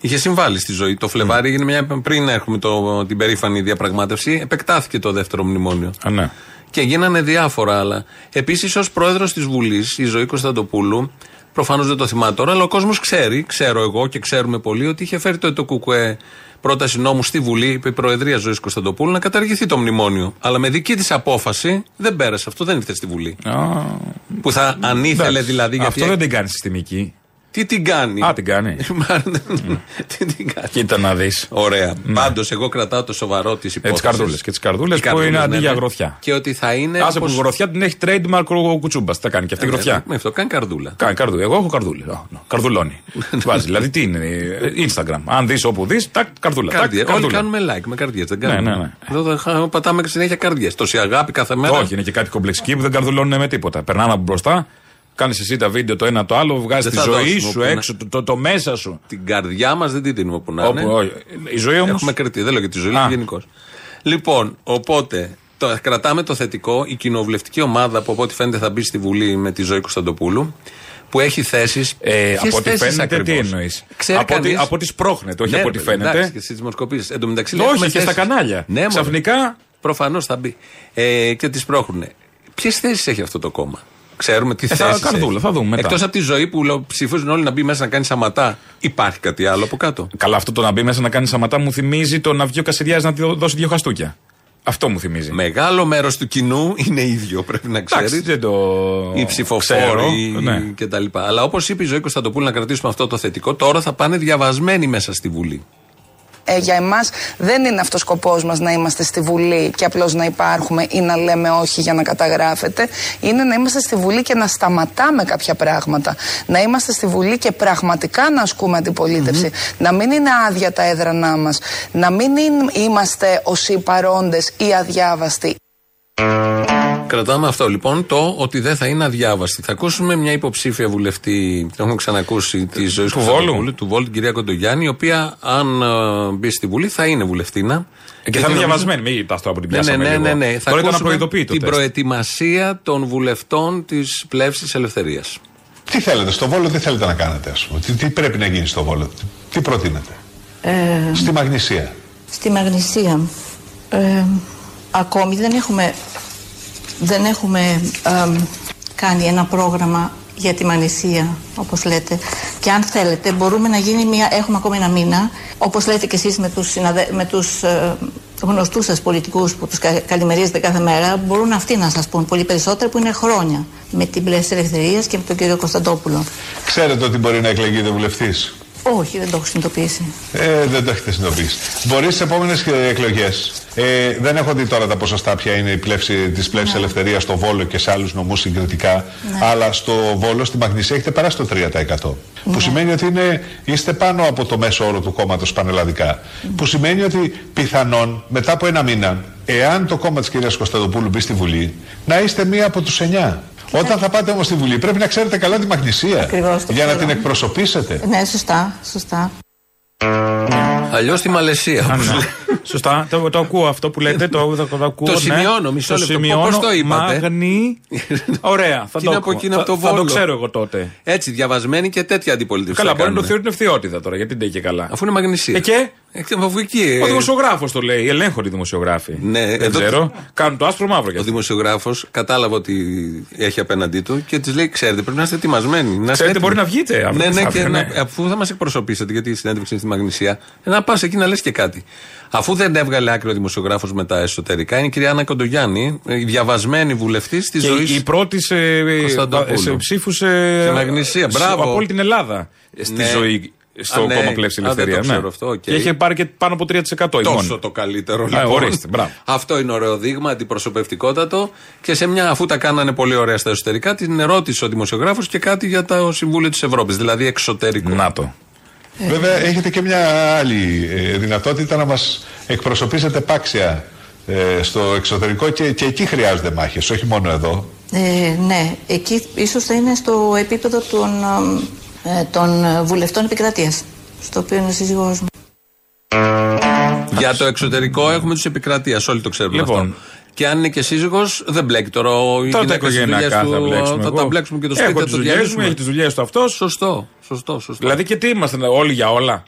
Είχε συμβάλει στη ζωή. Το Φλεβάρι έγινε μια. πριν έχουμε το, την περήφανη διαπραγμάτευση, επεκτάθηκε το δεύτερο μνημόνιο. Α, ναι. Και γίνανε διάφορα άλλα. Επίσης, ως πρόεδρος της Βουλής, η Ζωή Κωνσταντοπούλου, προφανώς δεν το θυμάται τώρα, αλλά ο κόσμος ξέρει, ξέρω εγώ και ξέρουμε πολύ, ότι είχε φέρει το, το ΚΚΕ πρόταση νόμου στη Βουλή, είπε η Προεδρία Ζωής Κωνσταντοπούλου, να καταργηθεί το μνημόνιο. Αλλά με δική της απόφαση δεν πέρασε. Αυτό δεν ήρθε στη Βουλή. Α, Που θα αν ήθελε εντάξει. δηλαδή. Γιατί Αυτό δεν την κάνει συστημική. Τι την κάνει; Α, την κάνει. [LAUGHS] Τι την κάνει; Κοίτα να δεις. Ωραία. Πάντως, εγώ κρατάω το σοβαρό της Ε, υπόθεσης. τι καρδούλες. Και τις καρδούλες που είναι αντί για γροθιά. Και ότι θα είναι. Άσε που όπως- γροθιά την έχει trademark ο Κουτσούμπας. Τα κάνει και αυτή η Ε, γροθιά. Με αυτό κάνει καρδούλα. Κάνει καρδούλα. Εγώ έχω καρδούλη. Ω, [LAUGHS] ναι. Καρδουλώνει. Βάζει. Δηλαδή τι είναι. ε, Instagram. Αν δεις όπου δεις, τα καρδούλα. τάκ, Καρδιές. Όλοι καρδούλα. κάνουμε like με καρδιέ. Δεν Ναι, κάνουμε. ναι, ναι. Εδώ δεν χα- πατάμε και συνέχεια καρδιέ. Τόση αγάπη κάθε μέρα. Όχι, είναι και κάτι κομπλεξικοί που δεν καρδουλώνουν με τίποτα. Περνάνε από μπροστά, κάνεις εσύ τα βίντεο το ένα το άλλο, βγάζεις Δεν τη θα ζωή δώσουμε σου όπου να- έξω, το, το, το μέσα σου. Την καρδιά μας δεν την δίνουμε που να είναι. Όπου, όχι. Η ζωή όμω. Έχουμε κριτή. Δεν λέω για τη ζωή, Α. λέω γενικώς. Λοιπόν, οπότε το, κρατάμε το θετικό. Η κοινοβουλευτική ομάδα που από ό,τι φαίνεται θα μπει στη Βουλή με τη ζωή Κωνσταντοπούλου. που έχει θέσεις. Ε, από ό,τι φαίνεται, τι εννοείς; Από, ότι- από ό,τι σπρώχνεται, όχι από ό,τι φαίνεται. Ναι, Εντάξει, και στις δημοσκοπήσει. Εν τω μεταξύ, Όχι, έχουμε και στα θέσεις. κανάλια. Ναι, Ξαφνικά. Προφανώς θα μπει. Ε, και τις πρόχνουν. Ποιες θέσεις έχει αυτό το κόμμα; Ξέρουμε τι Ε, θα- θέσεις. καρδούλα, θα δούμε μετά. Εκτός από τη ζωή που λέω, ψηφίζουν όλοι να μπει μέσα να κάνει σαματά, υπάρχει κάτι άλλο από κάτω. Καλά, αυτό το να μπει μέσα να κάνει σαματά μου θυμίζει το να βγει ο Κασιδιάς να δω- δώσει δύο χαστούκια. Αυτό μου θυμίζει. Μεγάλο μέρος του κοινού είναι ίδιο, πρέπει να Εντάξει, ξέρεις. δεν το. Οι ψηφοφόροι ξέρω, ναι. κτλ. Αλλά όπως είπε η Ζωή Κωνσταντοπούλου, να κρατήσουμε αυτό το θετικό, τώρα θα πάνε διαβασμένοι μέσα στη Βουλή. Ε, για εμάς δεν είναι αυτός ο σκοπός μας να είμαστε στη Βουλή και απλώς να υπάρχουμε ή να λέμε όχι για να καταγράφετε. Είναι να είμαστε στη Βουλή και να σταματάμε κάποια πράγματα. Να είμαστε στη Βουλή και πραγματικά να ασκούμε αντιπολίτευση. Να μην είναι άδεια τα έδρανά μας. Να μην είναι- είμαστε όσοι παρόντες ή αδιάβαστοι. Κρατάμε αυτό λοιπόν, το ότι δεν θα είναι αδιάβαστη. Θα ακούσουμε μια υποψήφια βουλευτή, την έχουμε ξανακούσει, τη ζωής του Βόλου. του Βόλου, την κυρία Κοντογιάννη, η οποία αν ε, μπει στη Βουλή θα είναι βουλευτήνα. Ε, Και θα είναι διαβασμένη, μην κοιτά τώρα που την Ναι, ναι, πιάσαμε. ναι, λίγο. ναι, ναι. Θα Τώρα ήταν να ακούσουμε προειδοποιεί το την τεστ. προετοιμασία των βουλευτών της πλεύσης ελευθερίας. Τι θέλετε στο Βόλο, τι θέλετε να κάνετε, ας πούμε; Τι, τι πρέπει να γίνει στο Βόλο, τι, τι προτείνετε; Ε, Στη Μαγνησία. στη Μαγνησία ε, ακόμη δεν έχουμε, δεν έχουμε ε, κάνει ένα πρόγραμμα για τη Μαγνησία όπως λέτε και αν θέλετε μπορούμε να γίνει μια, έχουμε ακόμη ένα μήνα όπως λέτε και εσείς με τους, συναδε, με τους ε, γνωστούς σας πολιτικούς που τους κα, καλημερίζετε κάθε μέρα μπορούν αυτοί να σας πούν πολύ περισσότερο που είναι χρόνια με την Πλεύση Ελευθερίας και με τον κύριο Κωνσταντόπουλο Ξέρετε ότι μπορεί να εκλεγείτε βουλευτή. Όχι δεν το έχω συνειδητοποιήσει Ε, δεν το έχετε συνειδητοποιήσει. Μπορεί στις επόμενες εκλογές. Ε, δεν έχω δει τώρα τα ποσοστά ποια είναι η πλεύση της πλεύσης Ναι. ελευθερίας στο Βόλο και σε άλλους νομούς συγκριτικά. Αλλά στο Βόλο, στη Μαγνησία, έχετε περάσει το 3%. Που σημαίνει ότι είναι, είστε πάνω από το μέσο όρο του κόμματος πανελλαδικά. Που σημαίνει ότι πιθανόν μετά από ένα μήνα, εάν το κόμμα της κυρίας Κωνσταντοπούλου μπει στη Βουλή, να είστε μία από τους εννιά. Όταν θα πάτε όμως στη Βουλή, πρέπει να ξέρετε καλά τη Μαγνησία. Ακριβώς, το για να ξέρω. την εκπροσωπήσετε. ναι σωστά, σωστά Αλλιώς στη Μαλαισία. όπως λέει. Σωστά, το, το ακούω αυτό που λέτε. Το, το, το ακούω. Το ναι. σημειώνω, μισό Το λεπτό. σημειώνω. Πώς το είπατε; Μαγνή. Ωραία, θα [LAUGHS] Τι το, είναι από ακούω. εκείνο από το θα, θα το Βόλο. ξέρω εγώ τότε. Έτσι, διαβασμένοι και τέτοια αντιπολιτευτικά. Καλά, μπορεί να το κάνουν. θεωρούν ευθεότητα τώρα, γιατί δεν είναι και καλά. Αφού είναι μαγνησία. Ε, και; Ε, και αφού εκεί, Ο ε, δημοσιογράφος το λέει, ελέγχονται οι δημοσιογράφοι. Ναι, δεν εδώ- ξέρω. Κάνουν το άσπρο μαύρο κι Ο αυτό. δημοσιογράφος κατάλαβε ότι έχει απέναντί του και της λέει: Ξέρετε, πρέπει να είστε ετοιμασμένοι. Να είστε Ξέρετε, έτοιμοι». μπορεί να βγείτε αύριο Ναι, ναι, μεθαύριο, και ναι. να- αφού θα μας εκπροσωπήσετε, γιατί η συνέντευξη είναι στη Μαγνησία, να πας εκεί να λες και κάτι. Αφού δεν έβγαλε άκρη ο δημοσιογράφος με τα εσωτερικά, είναι η κυρία Άννα Κοντογιάννη, η διαβασμένη βουλευτής της Και Ζωής. η πρώτη σε, Κωνσταντοπούλου. σε ψήφους σε, Στη Μαγνησία, σε- μπράβο. από όλη την Ελλάδα στη Ναι. Ζωή στο Α, ναι. κόμμα Πλεύση Α, δεν το Ελευθερία. ξέρω αυτό, οκ. Και είχε πάρει και πάνω από 3% η Τόσο μόνη. το καλύτερο Α, λοιπόν. ορίστε, μπράβο. Αυτό είναι ωραίο δείγμα, αντιπροσωπευτικότατο. Και σε μια, αφού τα κάνανε πολύ ωραία στα εσωτερικά, την ερώτησε ο δημοσιογράφος και κάτι για το Συμβούλιο της Ευρώπης, δηλαδή εξωτερικό. Να το. Βέβαια, έχετε και μια άλλη ε, δυνατότητα να μας εκπροσωπήσετε πάξια ε, στο εξωτερικό και, και εκεί χρειάζονται μάχες, όχι μόνο εδώ. Ε, ναι, εκεί ίσως θα είναι στο επίπεδο των, ε, των βουλευτών επικρατείας, στο οποίο είναι ο σύζυγός μου. Για το εξωτερικό έχουμε τους επικρατεία, όλοι το ξέρουμε Λοιπόν. αυτό. Και αν είναι και σύζυγος, δεν μπλέκει τώρα. Ο Τώρα τα γυναίκας στις οικογενειακά δουλειές θα του, μπλέξουμε. Θα εγώ. τα μπλέξουμε και το σπίτι Έχω θα τις το δουλειές μου, διαλύσουμε. έχει τις δουλειές του αυτός. Σωστό, σωστό, σωστό. Δηλαδή και τι είμαστε όλοι για όλα.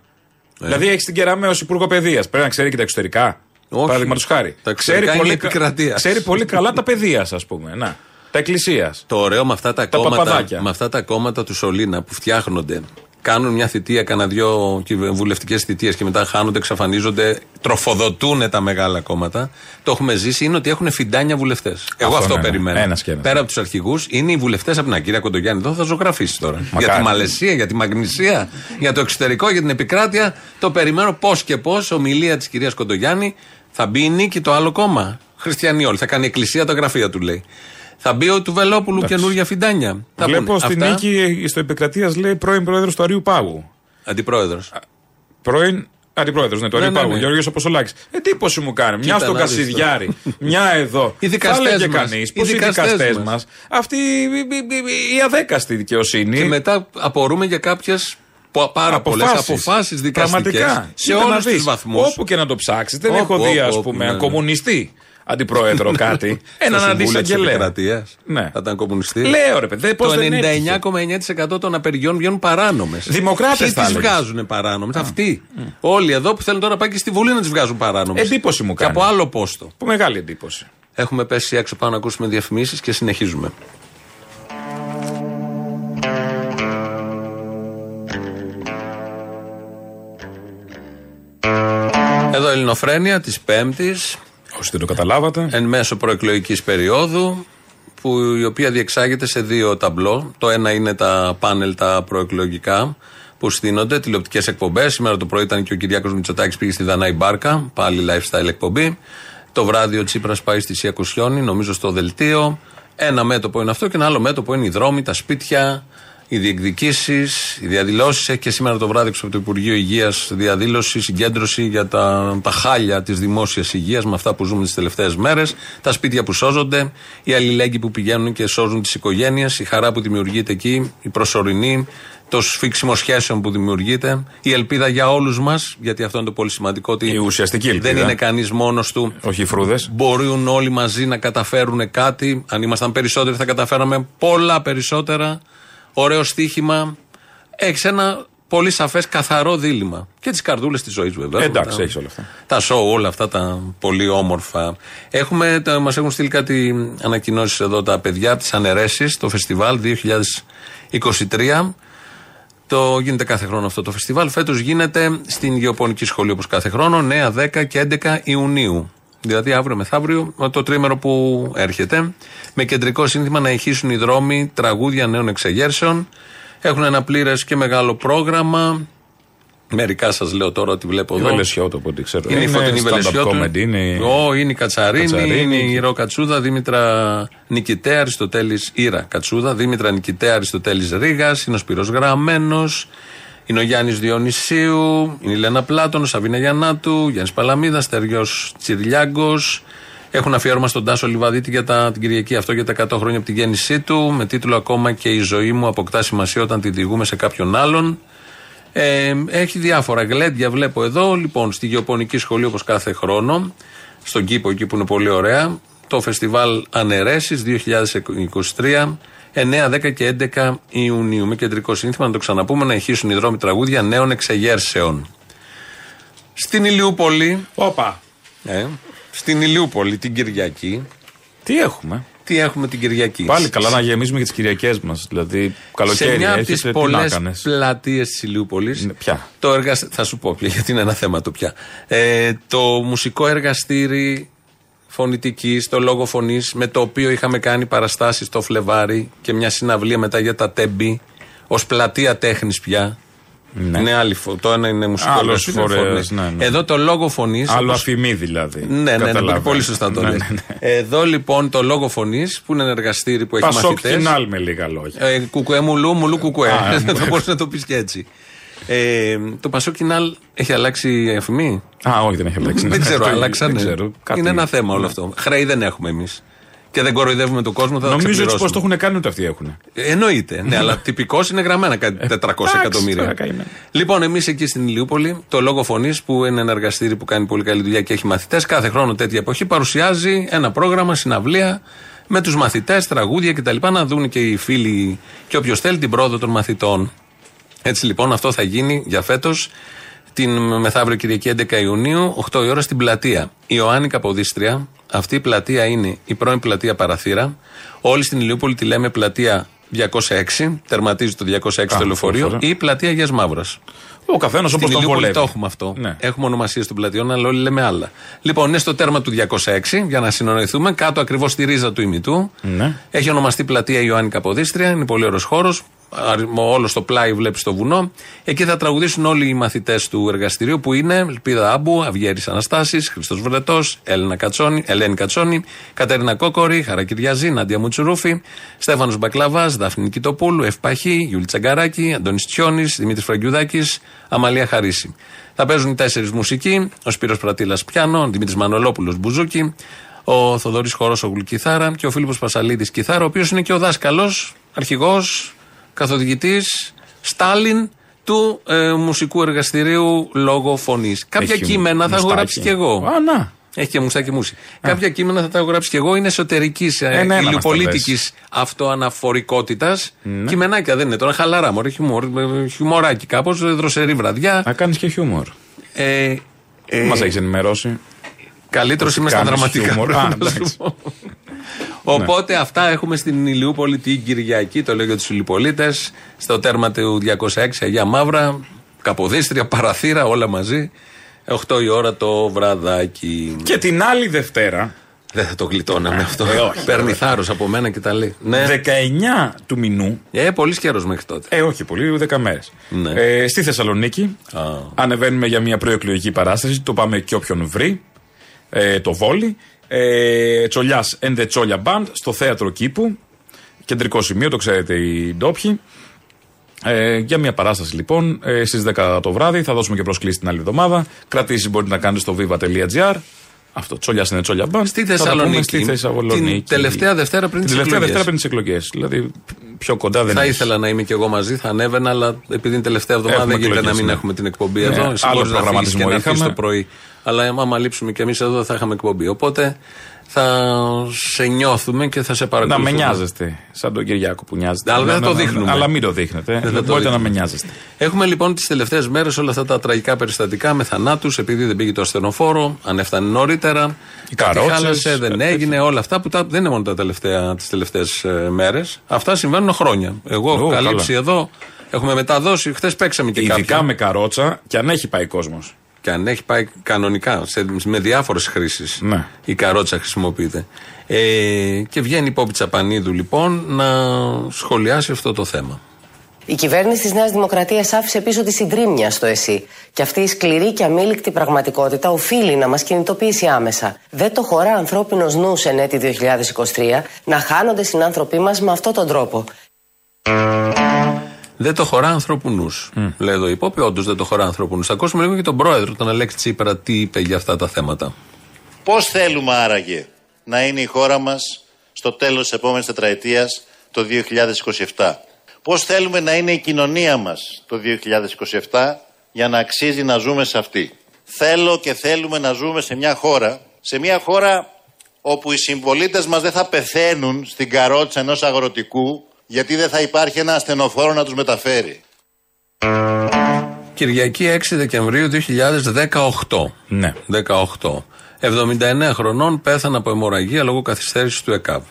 Ε. Δηλαδή έχεις την Κεραμαίο ως υπουργό παιδείας. Πρέπει να ξέρει και τα εξωτερικά. Όχι. Παραδείγματος χάρη. Τα εξωτερικά είναι πολύ, επικρατείας. ξέρει πολύ καλά τα παιδεία, ας πούμε. Να. Τα εκκλησίας. Το ωραίο με αυτά τα, Τα κόμματα, παπαδάκια. με αυτά τα κόμματα του Σολίνα που φτιάχνονται, κάνουν μια θητεία, κάνα δυο βουλευτικές θητείες και μετά χάνονται, εξαφανίζονται, τροφοδοτούν τα μεγάλα κόμματα. Το έχουμε ζήσει, είναι ότι έχουν φιντάνια βουλευτές. Εγώ Αυτό αυτό ναι, ναι. περιμένω. Ένας και ένας. Πέρα από τους αρχηγούς, είναι οι βουλευτές από την Ακύρια Κοντογιάννη. Εδώ θα ζωγραφίσεις τώρα. Για τη Μαλαισία, για τη Μαγνησία, για το εξωτερικό, για την επικράτεια. Το περιμένω πώς και πώς. Ομιλία της κυρίας Κοντογιάννη θα μπει η νίκη το άλλο κόμμα. Χριστιανοί όλοι. Θα κάνει εκκλησία τα γραφεία του λέει. Θα μπει ο του Βελόπουλου Εντάξει. καινούργια φιντάνια. Θα Βλέπω πούνε. στην Αυτά. νίκη στο επικρατείας λέει πρώην πρόεδρος του Αρίου Πάγου. Αντιπρόεδρος. Πρώην αντιπρόεδρος, ναι, του Ναι, Αρίου ναι, Πάγου. ναι. Γιώργο Αποσολάκη. Εντύπωση μου κάνει. Μια Κοίτα στον να δεις Κασιδιάρη, μια εδώ. Οι δικαστές Θα έλεγε μας. κανείς Οι πω οι δικαστές δικαστές μας. μας. Αυτή η- η- η- η αδέκαστη δικαιοσύνη. Και μετά απορούμε για κάποιες πάρα πολλές Αποφάσεις. αποφάσεις δικαστικές. Πραγματικά. Σε Κοίτα να όλους δεις, του βαθμούς. Όπου και να το ψάξεις, δεν Όπου, έχω δει, όπου, ας όπου, πούμε, ναι, ναι. κομμουνιστή. Αντιπρόεδρο [LAUGHS] κάτι. έναν Στο Συμβούλιο της αντισαγγελέα. Επικρατείας. Ναι. Θα ήταν κομμουνιστή. Λέω ρε παιδί, πώς Το δεν έτυχε. 99,9% των απεργιών βγαίνουν παράνομες. Δημοκράτες Ποιοι θα τις έλεγες. βγάζουν παράνομες; Αυτοί. Όλοι εδώ που θέλουν τώρα να πάει και στη Βουλή να τις βγάζουν παράνομες. Εντύπωση μου Και κάνει. από άλλο πόστο. Που μεγάλη εντύπωση. Έχουμε πέσει έξω πάνω να ακούσουμε διαφημίσεις και συνεχίζουμε. Εδώ Ελληνοφρένια της Πέμπτης, Όσοι δεν το καταλάβατε. εν μέσω προεκλογικής περίοδου, που η οποία διεξάγεται σε δύο ταμπλό. Το ένα είναι τα πάνελ τα προεκλογικά που στείνονται, τηλεοπτικές εκπομπές. Σήμερα το πρωί ήταν και ο Κυριάκος Μητσοτάκης πήγε στη Δανάη Μπάρκα, πάλι lifestyle εκπομπή. Το βράδυ ο Τσίπρας πάει στη Σία Κουσιόνη, νομίζω στο δελτίο. Ένα μέτωπο είναι αυτό και ένα άλλο μέτωπο είναι οι δρόμοι, τα σπίτια, οι διεκδικήσεις, οι διαδηλώσεις. Έχει και σήμερα το βράδυ έξω από το Υπουργείο Υγείας διαδήλωση, συγκέντρωση για τα, τα χάλια της δημόσιας υγείας με αυτά που ζούμε τις τελευταίες μέρες, τα σπίτια που σώζονται, οι αλληλέγγυοι που πηγαίνουν και σώζουν τις οικογένειες, η χαρά που δημιουργείται εκεί, η προσωρινή, το σφίξιμο σχέσεων που δημιουργείται, η ελπίδα για όλους μας, γιατί αυτό είναι το πολύ σημαντικό. Ότι Η ουσιαστική ελπίδα. Δεν είναι κανείς μόνος του. Όχι οι φρούδες. Μπορούν όλοι μαζί να καταφέρουν κάτι. Αν ήμασταν περισσότεροι, θα καταφέραμε πολλά περισσότερα. Ωραίο στοίχημα. Έχεις ένα πολύ σαφές, καθαρό δίλημα. Και τις καρδούλες της ζωής, βέβαια. Εντάξει, Τα- έχεις όλα αυτά. Τα σοου, όλα αυτά τα πολύ όμορφα. Έχουμε, τα, μας έχουν στείλει κάτι ανακοινώσεις εδώ τα παιδιά της Ανερέσης, το φεστιβάλ 2023. Το γίνεται κάθε χρόνο αυτό το φεστιβάλ. Φέτος γίνεται στην Γεωπονική Σχολή όπως κάθε χρόνο, 9, 10 και 11 Ιουνίου. Δηλαδή αύριο μεθαύριο, το τρίμερο που έρχεται. Με κεντρικό σύνθημα να ηχήσουν οι δρόμοι τραγούδια νέων εξεγέρσεων. Έχουν ένα πλήρες και μεγάλο πρόγραμμα. Μερικά σας λέω τώρα ότι βλέπω Η εδώ. Βελεσιώτο, από ό,τι ξέρω. Είναι η Φωτεινή stand-up Βελεσιώτου. comedy, είναι. Ω, είναι η Κατσαρίνη, Κατσαρίνη. είναι η Ρο Κατσούδα, Δήμητρα Νικητέα, Αριστοτέλης Ήρα Κατσούδα, Δήμητρα Νικητέα, Αριστοτέλης Ρήγας, είναι ο Σπυρός Γραμμένος, είναι ο Γιάννης Διονυσίου, είναι η Λένα Πλάτων, ο Σαβίνα Γιαννάτου, Γιάννης Παλαμίδας, Στέριο Τσιριλιάγκος. Έχουν αφιέρωμα στον Τάσο Λιβαδίτη για τα, την Κυριακή αυτό για τα 100 χρόνια από την γέννησή του, με τίτλο Ακόμα και η ζωή μου αποκτά σημασία όταν την διηγούμε σε κάποιον άλλον. Ε, έχει διάφορα γλέντια, βλέπω εδώ. Λοιπόν, στη Γεωπονική Σχολή, όπως κάθε χρόνο, στον κήπο εκεί που είναι πολύ ωραία, το φεστιβάλ Ανερέσεις 2023, 9, 10 και 11 Ιουνίου. Με κεντρικό σύνθημα, να το ξαναπούμε, να ηχήσουν οι δρόμοι τραγούδια νέων εξεγέρσεων. Στην Ηλιούπολη. Όπα. Ε, στην Ηλιούπολη την Κυριακή. Τι έχουμε; Τι έχουμε την Κυριακή; Πάλι καλά να γεμίζουμε και τις Κυριακές μας. Δηλαδή, καλοκαίρι σε μια από έχετε, τις τι να πολλές κάνεις; πλατείες της Ηλιούπολη. Ναι, ποια; Το εργασ... Θα σου πω πια, γιατί είναι ένα θέμα το πια. Ε, το μουσικό εργαστήρι φωνητική, το λόγο φωνής, με το οποίο είχαμε κάνει παραστάσεις το Φλεβάρι και μια συναυλία μετά για τα τέμπη, ως πλατεία τέχνης πια. Ναι. Είναι άλλη φο... Το ένα είναι μουσικό Άλλος εργαστήριο, φορέας, φωνής. ναι, ναι. Εδώ το λόγο φωνής. Άλλο αφημί δηλαδή. Ναι, ναι, ναι, Καταλαβαίνω. πολύ σωστά το Ναι, λες. ναι, ναι. Εδώ λοιπόν το λόγο φωνής, που είναι ένα εργαστήρι που έχει Πασόκ μαθητές κοινάλ με λίγα λόγια. ε, κουκουέ μουλού, μουλού κουκουέ. Α, ε, Θα μπορούσε να το πεις και έτσι. Ε, το Πασό Κινάλ έχει αλλάξει αφημί. Α, όχι, δεν έχει αλλάξει. δεν ξέρω, Το- άλλαξαν. δεν ξέρω. Κάτι- Είναι ένα θέμα όλο Ναι. αυτό. Χρέη δεν έχουμε εμείς. Και δεν κοροϊδεύουμε τον κόσμο, θα τα Νομίζω έτσι πώ ξεπληρώσουμε. το έχουν κάνει ούτε αυτοί έχουν. Ε, Εννοείται. ναι, αλλά τυπικώ είναι γραμμένα κάτι 400 Ε, εντάξει, εκατομμύρια. τώρα καημένα. Λοιπόν, εμείς εκεί στην Ηλιούπολη, το λόγο φωνής, που είναι ένα εργαστήρι που κάνει πολύ καλή δουλειά και έχει μαθητές, κάθε χρόνο τέτοια εποχή παρουσιάζει ένα πρόγραμμα, συναυλία με τους μαθητές, τραγούδια κτλ. Να δουν και οι φίλοι και όποιος θέλει την πρόοδο των μαθητών. Έτσι λοιπόν αυτό θα γίνει για φέτος την μεθαύριο Κυριακή 11 Ιουνίου, 8 η ώρα στην πλατεία. Ιωάννη Καποδίστρια. Αυτή η πλατεία είναι η πρώην πλατεία Παραθύρα. Όλοι στην Ηλιούπολη τη λέμε πλατεία 206, τερματίζει το 206 το λεωφορείο, λεωφορείο. ή πλατεία Γιασμαύρα. Ο καθένας όπως Στην τον Ηλιούπολη βολεύει. το έχουμε αυτό. Ναι. Έχουμε ονομασίες των πλατιών, αλλά όλοι λέμε άλλα. Λοιπόν, είναι στο τέρμα του 206, για να συνοηθούμε, κάτω ακριβώς στη ρίζα του ημιτού. Ναι. Έχει ονομαστεί πλατεία Ιωάννη Καποδίστρια, είναι πολύ ωραίος χώρος. Όλο στο πλάι βλέπεις το βουνό. Εκεί θα τραγουδήσουν όλοι οι μαθητές του εργαστηρίου που είναι Ελπίδα Άμπου, Αυγέρη Αναστάσης, Χριστός Βρετός, Έλενα Κατσόνη, Ελένη Κατσόνη, Κατέρινα Κόκορη, Χαρακυριαζή, Νάντια Μουτσουρούφη, Στέφανος Μπακλαβά, Δάφνη Νικητοπούλου, Ευπαχή, Γιούλη Τσαγκαράκη, Αντώνης Τσιόνης, Δημήτρης Φραγκιουδάκης, Αμαλία Χαρίση. Θα παίζουν οι τέσσερις μουσικοί, ο Σπύρος Πρατήλας Πιάνο, ο Δημήτρης Μανολόπουλος Μπουζούκι, ο Θοδωρής Χώρος ο Γλυκιθάρα και ο Φίλιππος Πασαλίδης Κιθάρα, ο οποίος είναι και ο δάσκαλος, αρχηγός, καθοδηγητής, Στάλιν του ε, μουσικού εργαστηρίου λόγω φωνής. Κάποια Έχει κείμενα θα έχω μουστάκι. γράψει κι εγώ. Α, να. Έχει και μουστάκι μουσι. Κάποια κείμενα θα τα έχω γράψει και εγώ. Είναι εσωτερικής Ε, ναι, να μας τα ηλιοπολίτικη λες. αυτοαναφορικότητας. Ναι. Κειμενάκια δεν είναι τώρα, χαλαρά. Μωρέ, χιουμόρ, ε, χιουμοράκι κάπως, δροσερή βραδιά. Να κάνεις και χιούμορ. Ε, ε, Μα έχεις ενημερώσει. Καλύτερος είμαι στα Κάνεις δραματικά. Χιούμορ. πρέπει Α, να σου εντάξει. πω. Οπότε αυτά έχουμε στην Ηλιούπολη την Κυριακή, το λέω για τους Ηλιοπολίτε, στο τέρμα του 206 Αγία Μαύρα, Καποδίστρια, Παραθύρα, όλα μαζί. 8 η ώρα το βραδάκι. Και την άλλη Δευτέρα, Δεν θα το γλιτώναμε αυτό. ε, όχι. Παίρνει θάρρος από μένα και τα λέει. Ναι. 19 του μηνού. Ε, πολύς καιρός μέχρι τότε. Ε, όχι πολύ, 10 μέρες. Ναι. Ε, στη Θεσσαλονίκη. Α. Ανεβαίνουμε για μια προεκλογική παράσταση. Το πάμε και όποιον βρει. Ε, το βόλι. Ε, Τσολιάς and the Τσόλια Band στο θέατρο κήπου. Κεντρικό σημείο, το ξέρετε οι ντόπιοι. Ε, για μια παράσταση λοιπόν ε, στις 10 το βράδυ. Θα δώσουμε και προσκλήσεις την άλλη εβδομάδα. Κρατήσει μπορείτε να κάνετε στο viva.gr. Αυτό, Τσόλια είναι Τσόλια Band. Στη Θα τα πούμε Θεσσαλονίκη. Στη Θεσσαλονίκη. Την τελευταία Δευτέρα πριν Την τις τελευταία εκλογές. Δευτέρα πριν τις εκλογές. Δηλαδή πιο κοντά δεν θα έχεις. ήθελα να είμαι κι εγώ μαζί, θα ανέβαινα, αλλά επειδή είναι τελευταία εβδομάδα Έχουμε δεν γίνεται να εκλογές, μην ναι. έχουμε την εκπομπή Ναι, εδώ. Εσύ άλλο μπορείς να φύγεις προγραμματισμό και να φύγεις είχαμε. το πρωί. Αλλά άμα λείψουμε κι εμείς εδώ δεν θα είχαμε εκπομπή. Οπότε θα σε νιώθουμε και θα σε Να παρακολουθούμε. με νοιάζεστε. Σαν τον Κυριάκο που νοιάζεται. Αλλά δεν Να- θα το να- δείχνουμε. Αλλά μην το δείχνετε. Δεν θα το Μπορείτε να δείχνουμε. με νοιάζεστε. Έχουμε λοιπόν τις τελευταίες μέρες όλα αυτά τα τραγικά περιστατικά με θανάτους, επειδή δεν πήγε το ασθενοφόρο, αν έφτανε νωρίτερα. Οι κάτι καρότσες, χάλασε, δεν κάτι έγινε, όλα αυτά που τα, δεν είναι μόνο τα τελευταία, τις τελευταίες ε, μέρες. Αυτά συμβαίνουν χρόνια. Εγώ έχω Ω, καλύψει καλά. εδώ, έχουμε μεταδώσει, χθες παίξαμε και Ειδικά κάποια. με καρότσα και αν έχει πάει κόσμος. Και αν έχει πάει κανονικά, σε, με διάφορες χρήσεις. Ναι. Η καρότσα χρησιμοποιείται. Ε, και βγαίνει η Πόπη Τσαπανίδου λοιπόν να σχολιάσει αυτό το θέμα. Η κυβέρνηση της Νέας Δημοκρατίας άφησε πίσω τη συντρίμμια στο ΕΣΥ. Και αυτή η σκληρή και αμήλικτη πραγματικότητα οφείλει να μας κινητοποιήσει άμεσα. Δεν το χωρά ανθρώπινος νους εν έτη 2023 να χάνονται συνάνθρωποι μας με αυτόν τον τρόπο. Δεν το χωρά ανθρώπου νους. Λέει εδώ η Πόπη, όντως δεν το χωρά ανθρώπου νους. Θα ακούσουμε λίγο και τον πρόεδρο, τον Αλέξη Τσίπρα, τι είπε για αυτά τα θέματα. Πώς θέλουμε άραγε να είναι η χώρα μας στο τέλος της επόμενης τετραετίας το 2027. Πώς θέλουμε να είναι η κοινωνία μας το 2027 για να αξίζει να ζούμε σε αυτή; Θέλω και θέλουμε να ζούμε σε μια χώρα, σε μια χώρα όπου οι συμπολίτε μας δεν θα πεθαίνουν στην καρότσα ενός αγροτικού γιατί δεν θα υπάρχει ένα ασθενοφόρο να τους μεταφέρει. Κυριακή 6 Δεκεμβρίου 2018. Ναι. 18. 79 χρονών πέθανε από αιμορραγία λόγω καθυστέρησης του ΕΚΑΒ.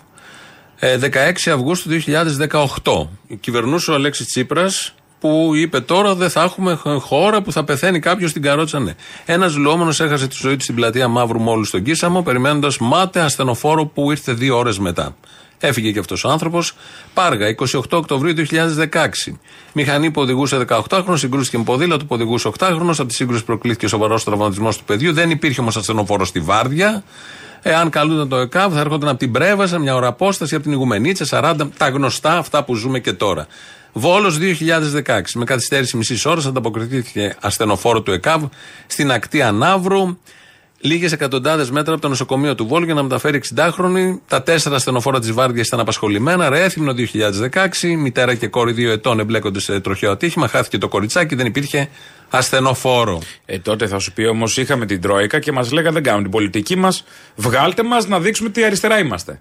Ε, 16 Αυγούστου 2018. Κυβερνούσε ο Αλέξης Τσίπρας που είπε τώρα δεν θα έχουμε χώρα που θα πεθαίνει κάποιος στην καρότσα. Ναι. Ένας λουόμενο έχασε τη ζωή του στην πλατεία Μαύρου Μόλου στον Κίσαμο, περιμένοντας μάτε ασθενοφόρο που ήρθε δύο ώρες μετά. Έφυγε και αυτός ο άνθρωπος. Πάργα, 28 Οκτωβρίου 2016. Μηχανή που οδηγούσε 18χρονο, συγκρούστηκε με ποδήλατο που οδηγούσε 8χρονο. Από τη σύγκρουση προκλήθηκε σοβαρός τραυματισμός του παιδιού. Δεν υπήρχε όμως ασθενοφόρο στη Βάρδια. Εάν καλούνταν το ΕΚΑΒ, θα έρχονταν από την Πρέβασα, μια ώρα απόσταση, από την Ιγουμενίτσα, 40, τα γνωστά αυτά που ζούμε και τώρα. Βόλος 2016. Με καθυστέρηση μισής ώρας ανταποκριθήκε ασθενοφόρο του ΕΚΑΒ στην ακτή Ανάβρου. Λίγες εκατοντάδες μέτρα από το νοσοκομείο του Βόλου για να μεταφέρει 60χρονη. Τα τέσσερα ασθενοφόρα της Βάρδιας ήταν απασχολημένα. Ρέθυμνο 2016. Μητέρα και κόρη δύο ετών εμπλέκονται σε τροχαίο ατύχημα. Χάθηκε το κοριτσάκι, δεν υπήρχε ασθενοφόρο. Ε, τότε θα σου πει όμως είχαμε την Τρόικα και μας λέγανε δεν κάνουμε την πολιτική μας. Βγάλτε μας να δείξουμε τι αριστερά είμαστε.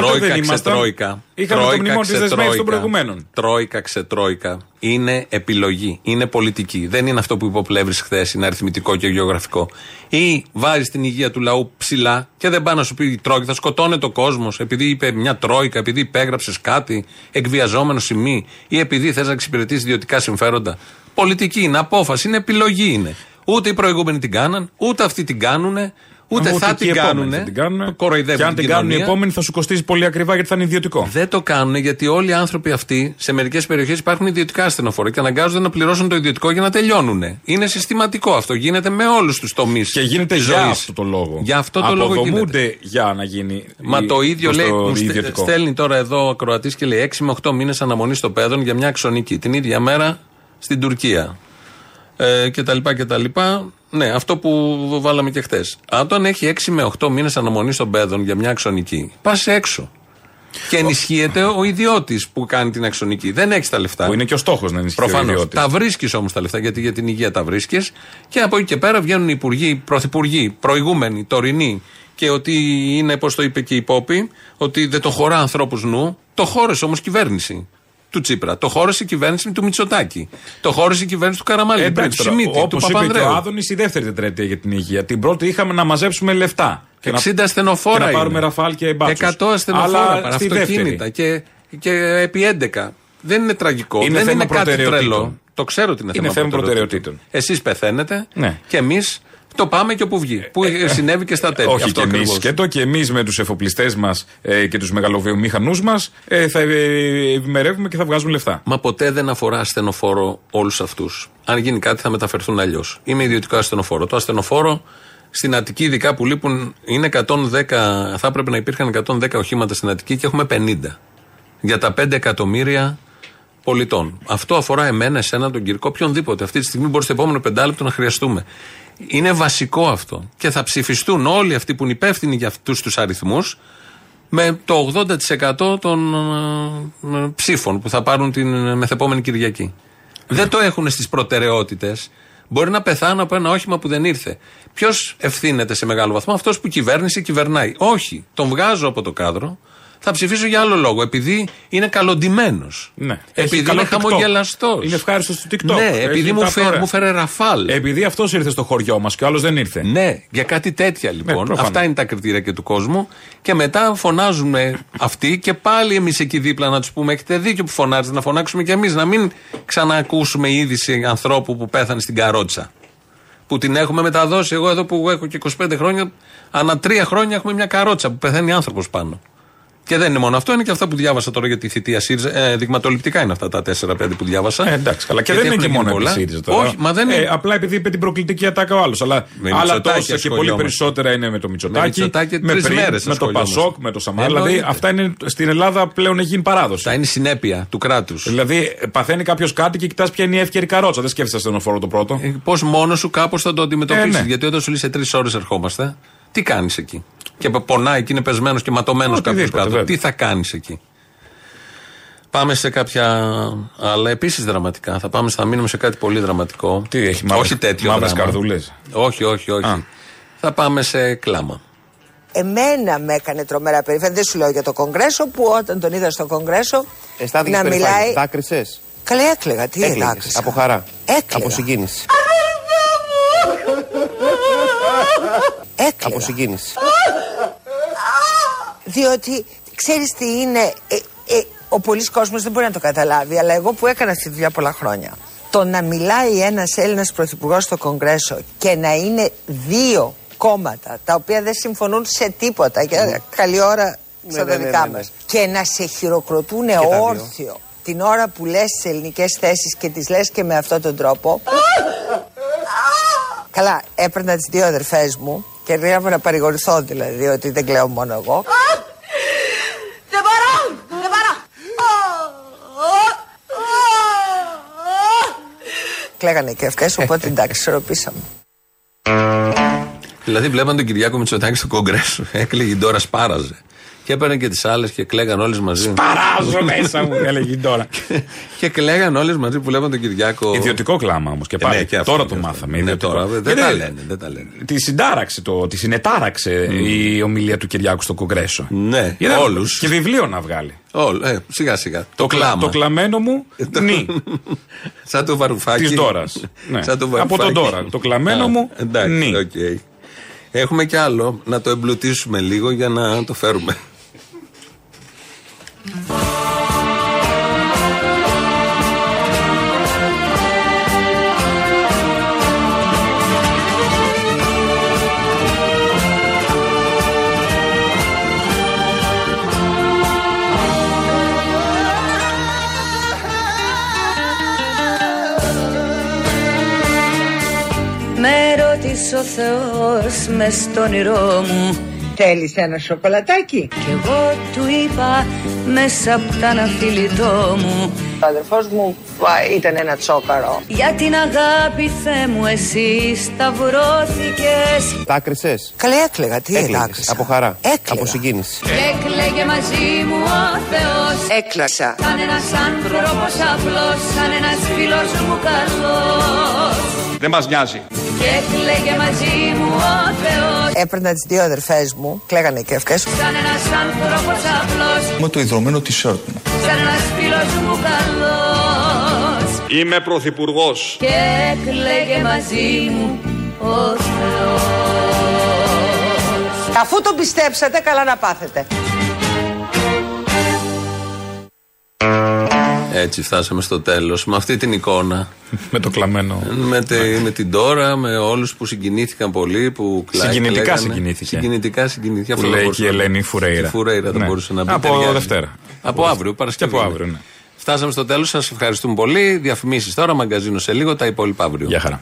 Τότε Τρόικα, δεν ήμασταν. ξετρόικα. Είχαμε το Τρόικα, μνημόνιο τη δεσμεύση των ξετρόικα. προηγουμένων. Τρόικα, ξετρόικα. Είναι επιλογή. Είναι πολιτική. Δεν είναι αυτό που είπε ο Πλεύρης χθες, είναι αριθμητικό και γεωγραφικό. Ή βάζει την υγεία του λαού ψηλά και δεν πάει να σου πει η Τρόικα, θα σκοτώνει το κόσμος επειδή είπε μια Τρόικα, επειδή υπέγραψες κάτι, εκβιαζόμενο σημεί, ή επειδή θες να εξυπηρετήσεις ιδιωτικά συμφέροντα. Πολιτική είναι, απόφαση είναι, επιλογή είναι. Ούτε οι προηγούμενοι την κάναν, ούτε αυτοί την κάνουνε, ούτε Ούτε θα και την οι επόμενοι κάνουνε. θα την κάνουν. Κοροϊδεύουν Και αν την κάνουν οι κοινωνία. επόμενοι θα σου κοστίζει πολύ ακριβά γιατί θα είναι ιδιωτικό. Δεν το κάνουν γιατί όλοι οι άνθρωποι αυτοί σε μερικές περιοχές υπάρχουν ιδιωτικά ασθενοφόρα και αναγκάζονται να πληρώσουν το ιδιωτικό για να τελειώνουν. Είναι συστηματικό αυτό. Γίνεται με όλους τους τομείς. Και γίνεται για αυτό το λόγο. Για αυτό το λόγο γίνεται. Αποδομούνται για να γίνει. Μα η- το ίδιο προς λέει. το μου στε- ιδιωτικό. στέλνει τώρα εδώ ο ακροατή και λέει 6 με 8 μήνες αναμονής στο παιδόν για μια αξονική. Την ίδια μέρα στην Τουρκία. Ε, και τα λοιπά και τα λοιπά. Ναι, αυτό που βάλαμε και χθες. Αν τον έχει 6 με 8 μήνες αναμονής στον παιδόν για μια αξονική, πας έξω. Και ενισχύεται ο ιδιώτης που κάνει την αξονική. Δεν έχεις τα λεφτά. Που είναι και ο στόχος να ενισχύει ο Προφανώς. ιδιώτης. Τα βρίσκεις όμως τα λεφτά, γιατί για την υγεία τα βρίσκεις. Και από εκεί και πέρα βγαίνουν οι υπουργοί, πρωθυπουργοί, προηγούμενοι, τωρινοί. Και ότι είναι, πώς το είπε και η Πόπη, ότι δεν το χωρά ανθρώπους νου. Το χώρεσε όμως κυβέρνηση του Τσίπρα. Το χώρεσε η κυβέρνηση του Μητσοτάκη. Το χώρεσε η κυβέρνηση του Καραμαλή. Ε, του εντάξει, τώρα, Ψημίτη, του όπως είπε και ο Παπανδρέου. Άδωνης, η δεύτερη τετραετία για την υγεία. Την πρώτη είχαμε να μαζέψουμε λεφτά. Και 60 να, ασθενοφόρα. και να πάρουμε είναι. ραφάλ και μπάτσους. 100 ασθενοφόρα, Αλλά στη αυτοκίνητα δεύτερη. και, και επί 11. Δεν είναι τραγικό. Είναι δεν θέμα είναι κάτι προτεραιοτήτων. τρελό. Το ξέρω ότι είναι, Είναι θέμα προτεραιοτήτων. Εσείς πεθαίνετε Ναι. και εμείς το πάμε και όπου βγει. Που συνέβη και στα τέλη. Όχι Αυτό και εμείς ακριβώς. σκέτο και εμείς με τους εφοπλιστές μας ε, και τους μεγαλοβιομήχανου μας ε, θα ε, ευημερεύουμε και θα βγάζουμε λεφτά. Μα ποτέ δεν αφορά ασθενοφόρο όλους αυτούς. Αν γίνει κάτι θα μεταφερθούν αλλιώς. Είμαι ιδιωτικό ασθενοφόρο. Το ασθενοφόρο στην Αττική, ειδικά που λείπουν, είναι 110, θα έπρεπε να υπήρχαν 110 οχήματα στην Αττική και έχουμε 50. Για τα 5 εκατομμύρια πολιτών. Αυτό αφορά εμένα, εσένα, τον Κυρκό, οποιονδήποτε. Αυτή τη στιγμή μπορεί στο επόμενο πεντάλεπτο να χρειαστούμε. Είναι βασικό αυτό. Και θα ψηφιστούν όλοι αυτοί που είναι υπεύθυνοι για αυτούς τους αριθμούς με το 80% των ε, ε, ψήφων που θα πάρουν την μεθεπόμενη Κυριακή. Δεν το έχουν στις προτεραιότητες. Μπορεί να πεθάνω από ένα όχημα που δεν ήρθε. Ποιος ευθύνεται σε μεγάλο βαθμό, αυτός που η κυβέρνηση κυβερνάει. Όχι. Τον βγάζω από το κάδρο. Θα ψηφίσω για άλλο λόγο. Επειδή είναι καλοντημένος. Ναι. Έχει Επειδή καλό είναι TikTok. χαμογελαστός. Είναι ευχάριστος στο TikTok. Ναι, Έχει επειδή μου, τα φέρε, ωραία. μου φέρε ραφάλ. Επειδή αυτός ήρθε στο χωριό μας και ο άλλος δεν ήρθε. Ναι, για κάτι τέτοια λοιπόν. προφανώς. Αυτά είναι τα κριτήρια και του κόσμου. Και μετά φωνάζουμε αυτοί και πάλι εμείς εκεί δίπλα να τους πούμε: Έχετε δίκιο που φωνάζετε, να φωνάξουμε κι εμείς. Να μην ξανακούσουμε είδηση ανθρώπου που πέθανε στην καρότσα. Που την έχουμε μεταδώσει. Εγώ εδώ που έχω και 25 χρόνια, ανά τρία χρόνια έχουμε μια καρότσα που πεθαίνει άνθρωπος πάνω. Και δεν είναι μόνο αυτό, είναι και αυτά που διάβασα τώρα για τη θητεία ΣΥΡΙΖΑ. Ε, δειγματοληπτικά είναι αυτά τα 4-5 που διάβασα. Ε, εντάξει, καλά. Και Γιατί δεν είναι και έχουν μόνο γίνει επί πολλά. ΣΥΡΙΖΑ τώρα. Όχι, μα δεν είναι. Ε, απλά επειδή είπε την προκλητική ατάκα ο άλλος. Αλλά Με άλλα Μητσοτάκη τόσα και πολύ ασχολιόμαστε. περισσότερα είναι με το Μητσοτάκη. Με Μητσοτάκη με, τρεις πριν, μέρες με το ασχολιόμαστε. Πασόκ, με το Σαμάρα. Δηλαδή Εννοείται. αυτά είναι στην Ελλάδα πλέον έχει γίνει παράδοση. Θα είναι συνέπεια του κράτους. Δηλαδή παθαίνει κάποιος κάτι και κοιτάς ποια είναι η εύκαιρη καρότσα. Δεν σκέφτεσαι ασθενοφόρο το πρώτο. Πώς μόνος σου κάπως θα το αντιμετωπίσεις. Ε, ναι. Γιατί όταν σου λέει σε τρεις ώρες ερχόμαστε, τι κάνεις εκεί; Και πονάει και είναι πεσμένος και ματωμένος κάποιος Οτιδήποτε, κάτω. βέβαια. Τι θα κάνεις εκεί; Πάμε σε κάποια άλλα επίσης δραματικά. Θα, πάμε, θα μείνουμε σε κάτι πολύ δραματικό. Τι έχει, μαύρες- όχι τέτοιο. μαύρες δράμα. καρδούλες; Όχι, όχι, όχι. Α. Θα πάμε σε κλάμα. Εμένα με έκανε τρομερά περήφανη. Δεν σου λέω για το Κογκρέσο που όταν τον είδα στο Κογκρέσο Αισθάνθηκες να μιλάει. Δάκρυσες; Καλά έκλαιγα. Τι Έκλαιγες. έδάκρυσα. Από χαρά. Έκλαιγα. Από συγκίνηση. Έκλαιγα. Από συγκίνηση. Διότι ξέρεις τι είναι, ε, ε, ο πολλής κόσμος δεν μπορεί να το καταλάβει, αλλά εγώ που έκανα αυτή τη δουλειά πολλά χρόνια. Το να μιλάει ένας Έλληνας πρωθυπουργός στο Κογκρέσο και να είναι δύο κόμματα τα οποία δεν συμφωνούν σε τίποτα και καλή ώρα στα ναι, τα ναι, δικά ναι, ναι. μας και να σε χειροκροτούν τα δύο. όρθιο την ώρα που λες τις ελληνικές θέσεις και τις λες και με αυτόν τον τρόπο Καλά, έπαιρνα τις δύο αδερφές μου και έρχομαι να παρηγορηθώ δηλαδή ότι δεν κλαίω μόνο εγώ Δεν μπορώ! Δεν μπορώ! Κλαίγανε και αυτές οπότε εντάξει ισορροπήσαμε Δηλαδή, βλέπαν τον Κυριάκο Μητσοτάκη στο Κογκρέσο. Έκλαιγε η Ντόρα, σπάραζε. Και έπαιρνε και τις άλλες και κλαίγαν όλες μαζί. Παράζω μέσα μου, έλεγε τώρα. [LAUGHS] και κλαίγαν όλες μαζί που βλέπαν τον Κυριάκο. Ιδιωτικό κλάμα όμως και Ε, πάλι. ναι, και αυτό, τώρα και το αυτό. μάθαμε. Ναι, ιδιωτικό. τώρα, δεν Γιατί τα λένε, δεν τα λένε. Τη συντάραξε, το, τη συνετάραξε η ομιλία του Κυριάκου στο Κογκρέσο. Ναι, Είδα- όλους. Και βιβλίο να βγάλει. Όλο, ε, σιγά σιγά. Το, κλα- κλάμα. Το κλαμμένο μου νι. [LAUGHS] Σαν το Βαρουφάκη. Της Ντόρας. Ναι. Σαν το Από βαρουφάκι. τον Ντόρα. Το κλαμμένο Α, μου Εντάξει, νι. οκ. Έχουμε κι άλλο να το εμπλουτίσουμε λίγο για να το φέρουμε. Με ρώτησε ο Θεός μες στον όνειρό μου Θέλεις ένα σοκολατάκι; Κι εγώ του είπα μέσα από τα αναφιλητό μου Ο αδερφός μου α, ήταν ένα τσόκαρο. Για την αγάπη Θεέ μου εσύ σταυρώθηκες Τα άκρισες; Καλέ έκλαιγα, τι Έκλαιγες, έκλαιγα. Από χαρά. Έκλαιγα. Από συγκίνηση. Έκλαιγε μαζί μου ο Θεός Έκλασα. Σαν ένας άνθρωπος απλός Σαν ένας φίλος μου καλός Δεν μας νοιάζει. Και έκλαιγε μαζί μου ο Θεός Έπαιρνα τις δύο αδερφές μου, κλαίγανε και αυτές. Σαν ένας άνθρωπος απλός Με το ιδρωμένο t-shirt μου. Σαν ένας φίλος μου καλός Είμαι πρωθυπουργός. Και έκλαιγε μαζί μου ο Θεός Αφού τον πιστέψατε, καλά να πάθετε. Έτσι φτάσαμε στο τέλος. Με αυτή την εικόνα. [LAUGHS] Με το κλαμμένο. Με, τε, με την τώρα, με όλους που συγκινήθηκαν πολύ. Που κλα- Συγκινητικά κλαίγανε. συγκινήθηκε. Συγκινητικά συγκινήθηκε. Που Αυτό λέει θα και η μπορούσε να- Ελένη Φουρέιρα. Τη Φουρέιρα δεν Ναι. μπορούσε να πει. Από ταιριάζει. Δευτέρα. Από αύριο, Παρασκευή. Και από είναι. αύριο, ναι. Φτάσαμε στο τέλος. Σας ευχαριστούμε πολύ. Διαφημίσεις τώρα, μαγκαζίνο σε λίγο, τα υπόλοιπα αύριο. Γεια χαρά.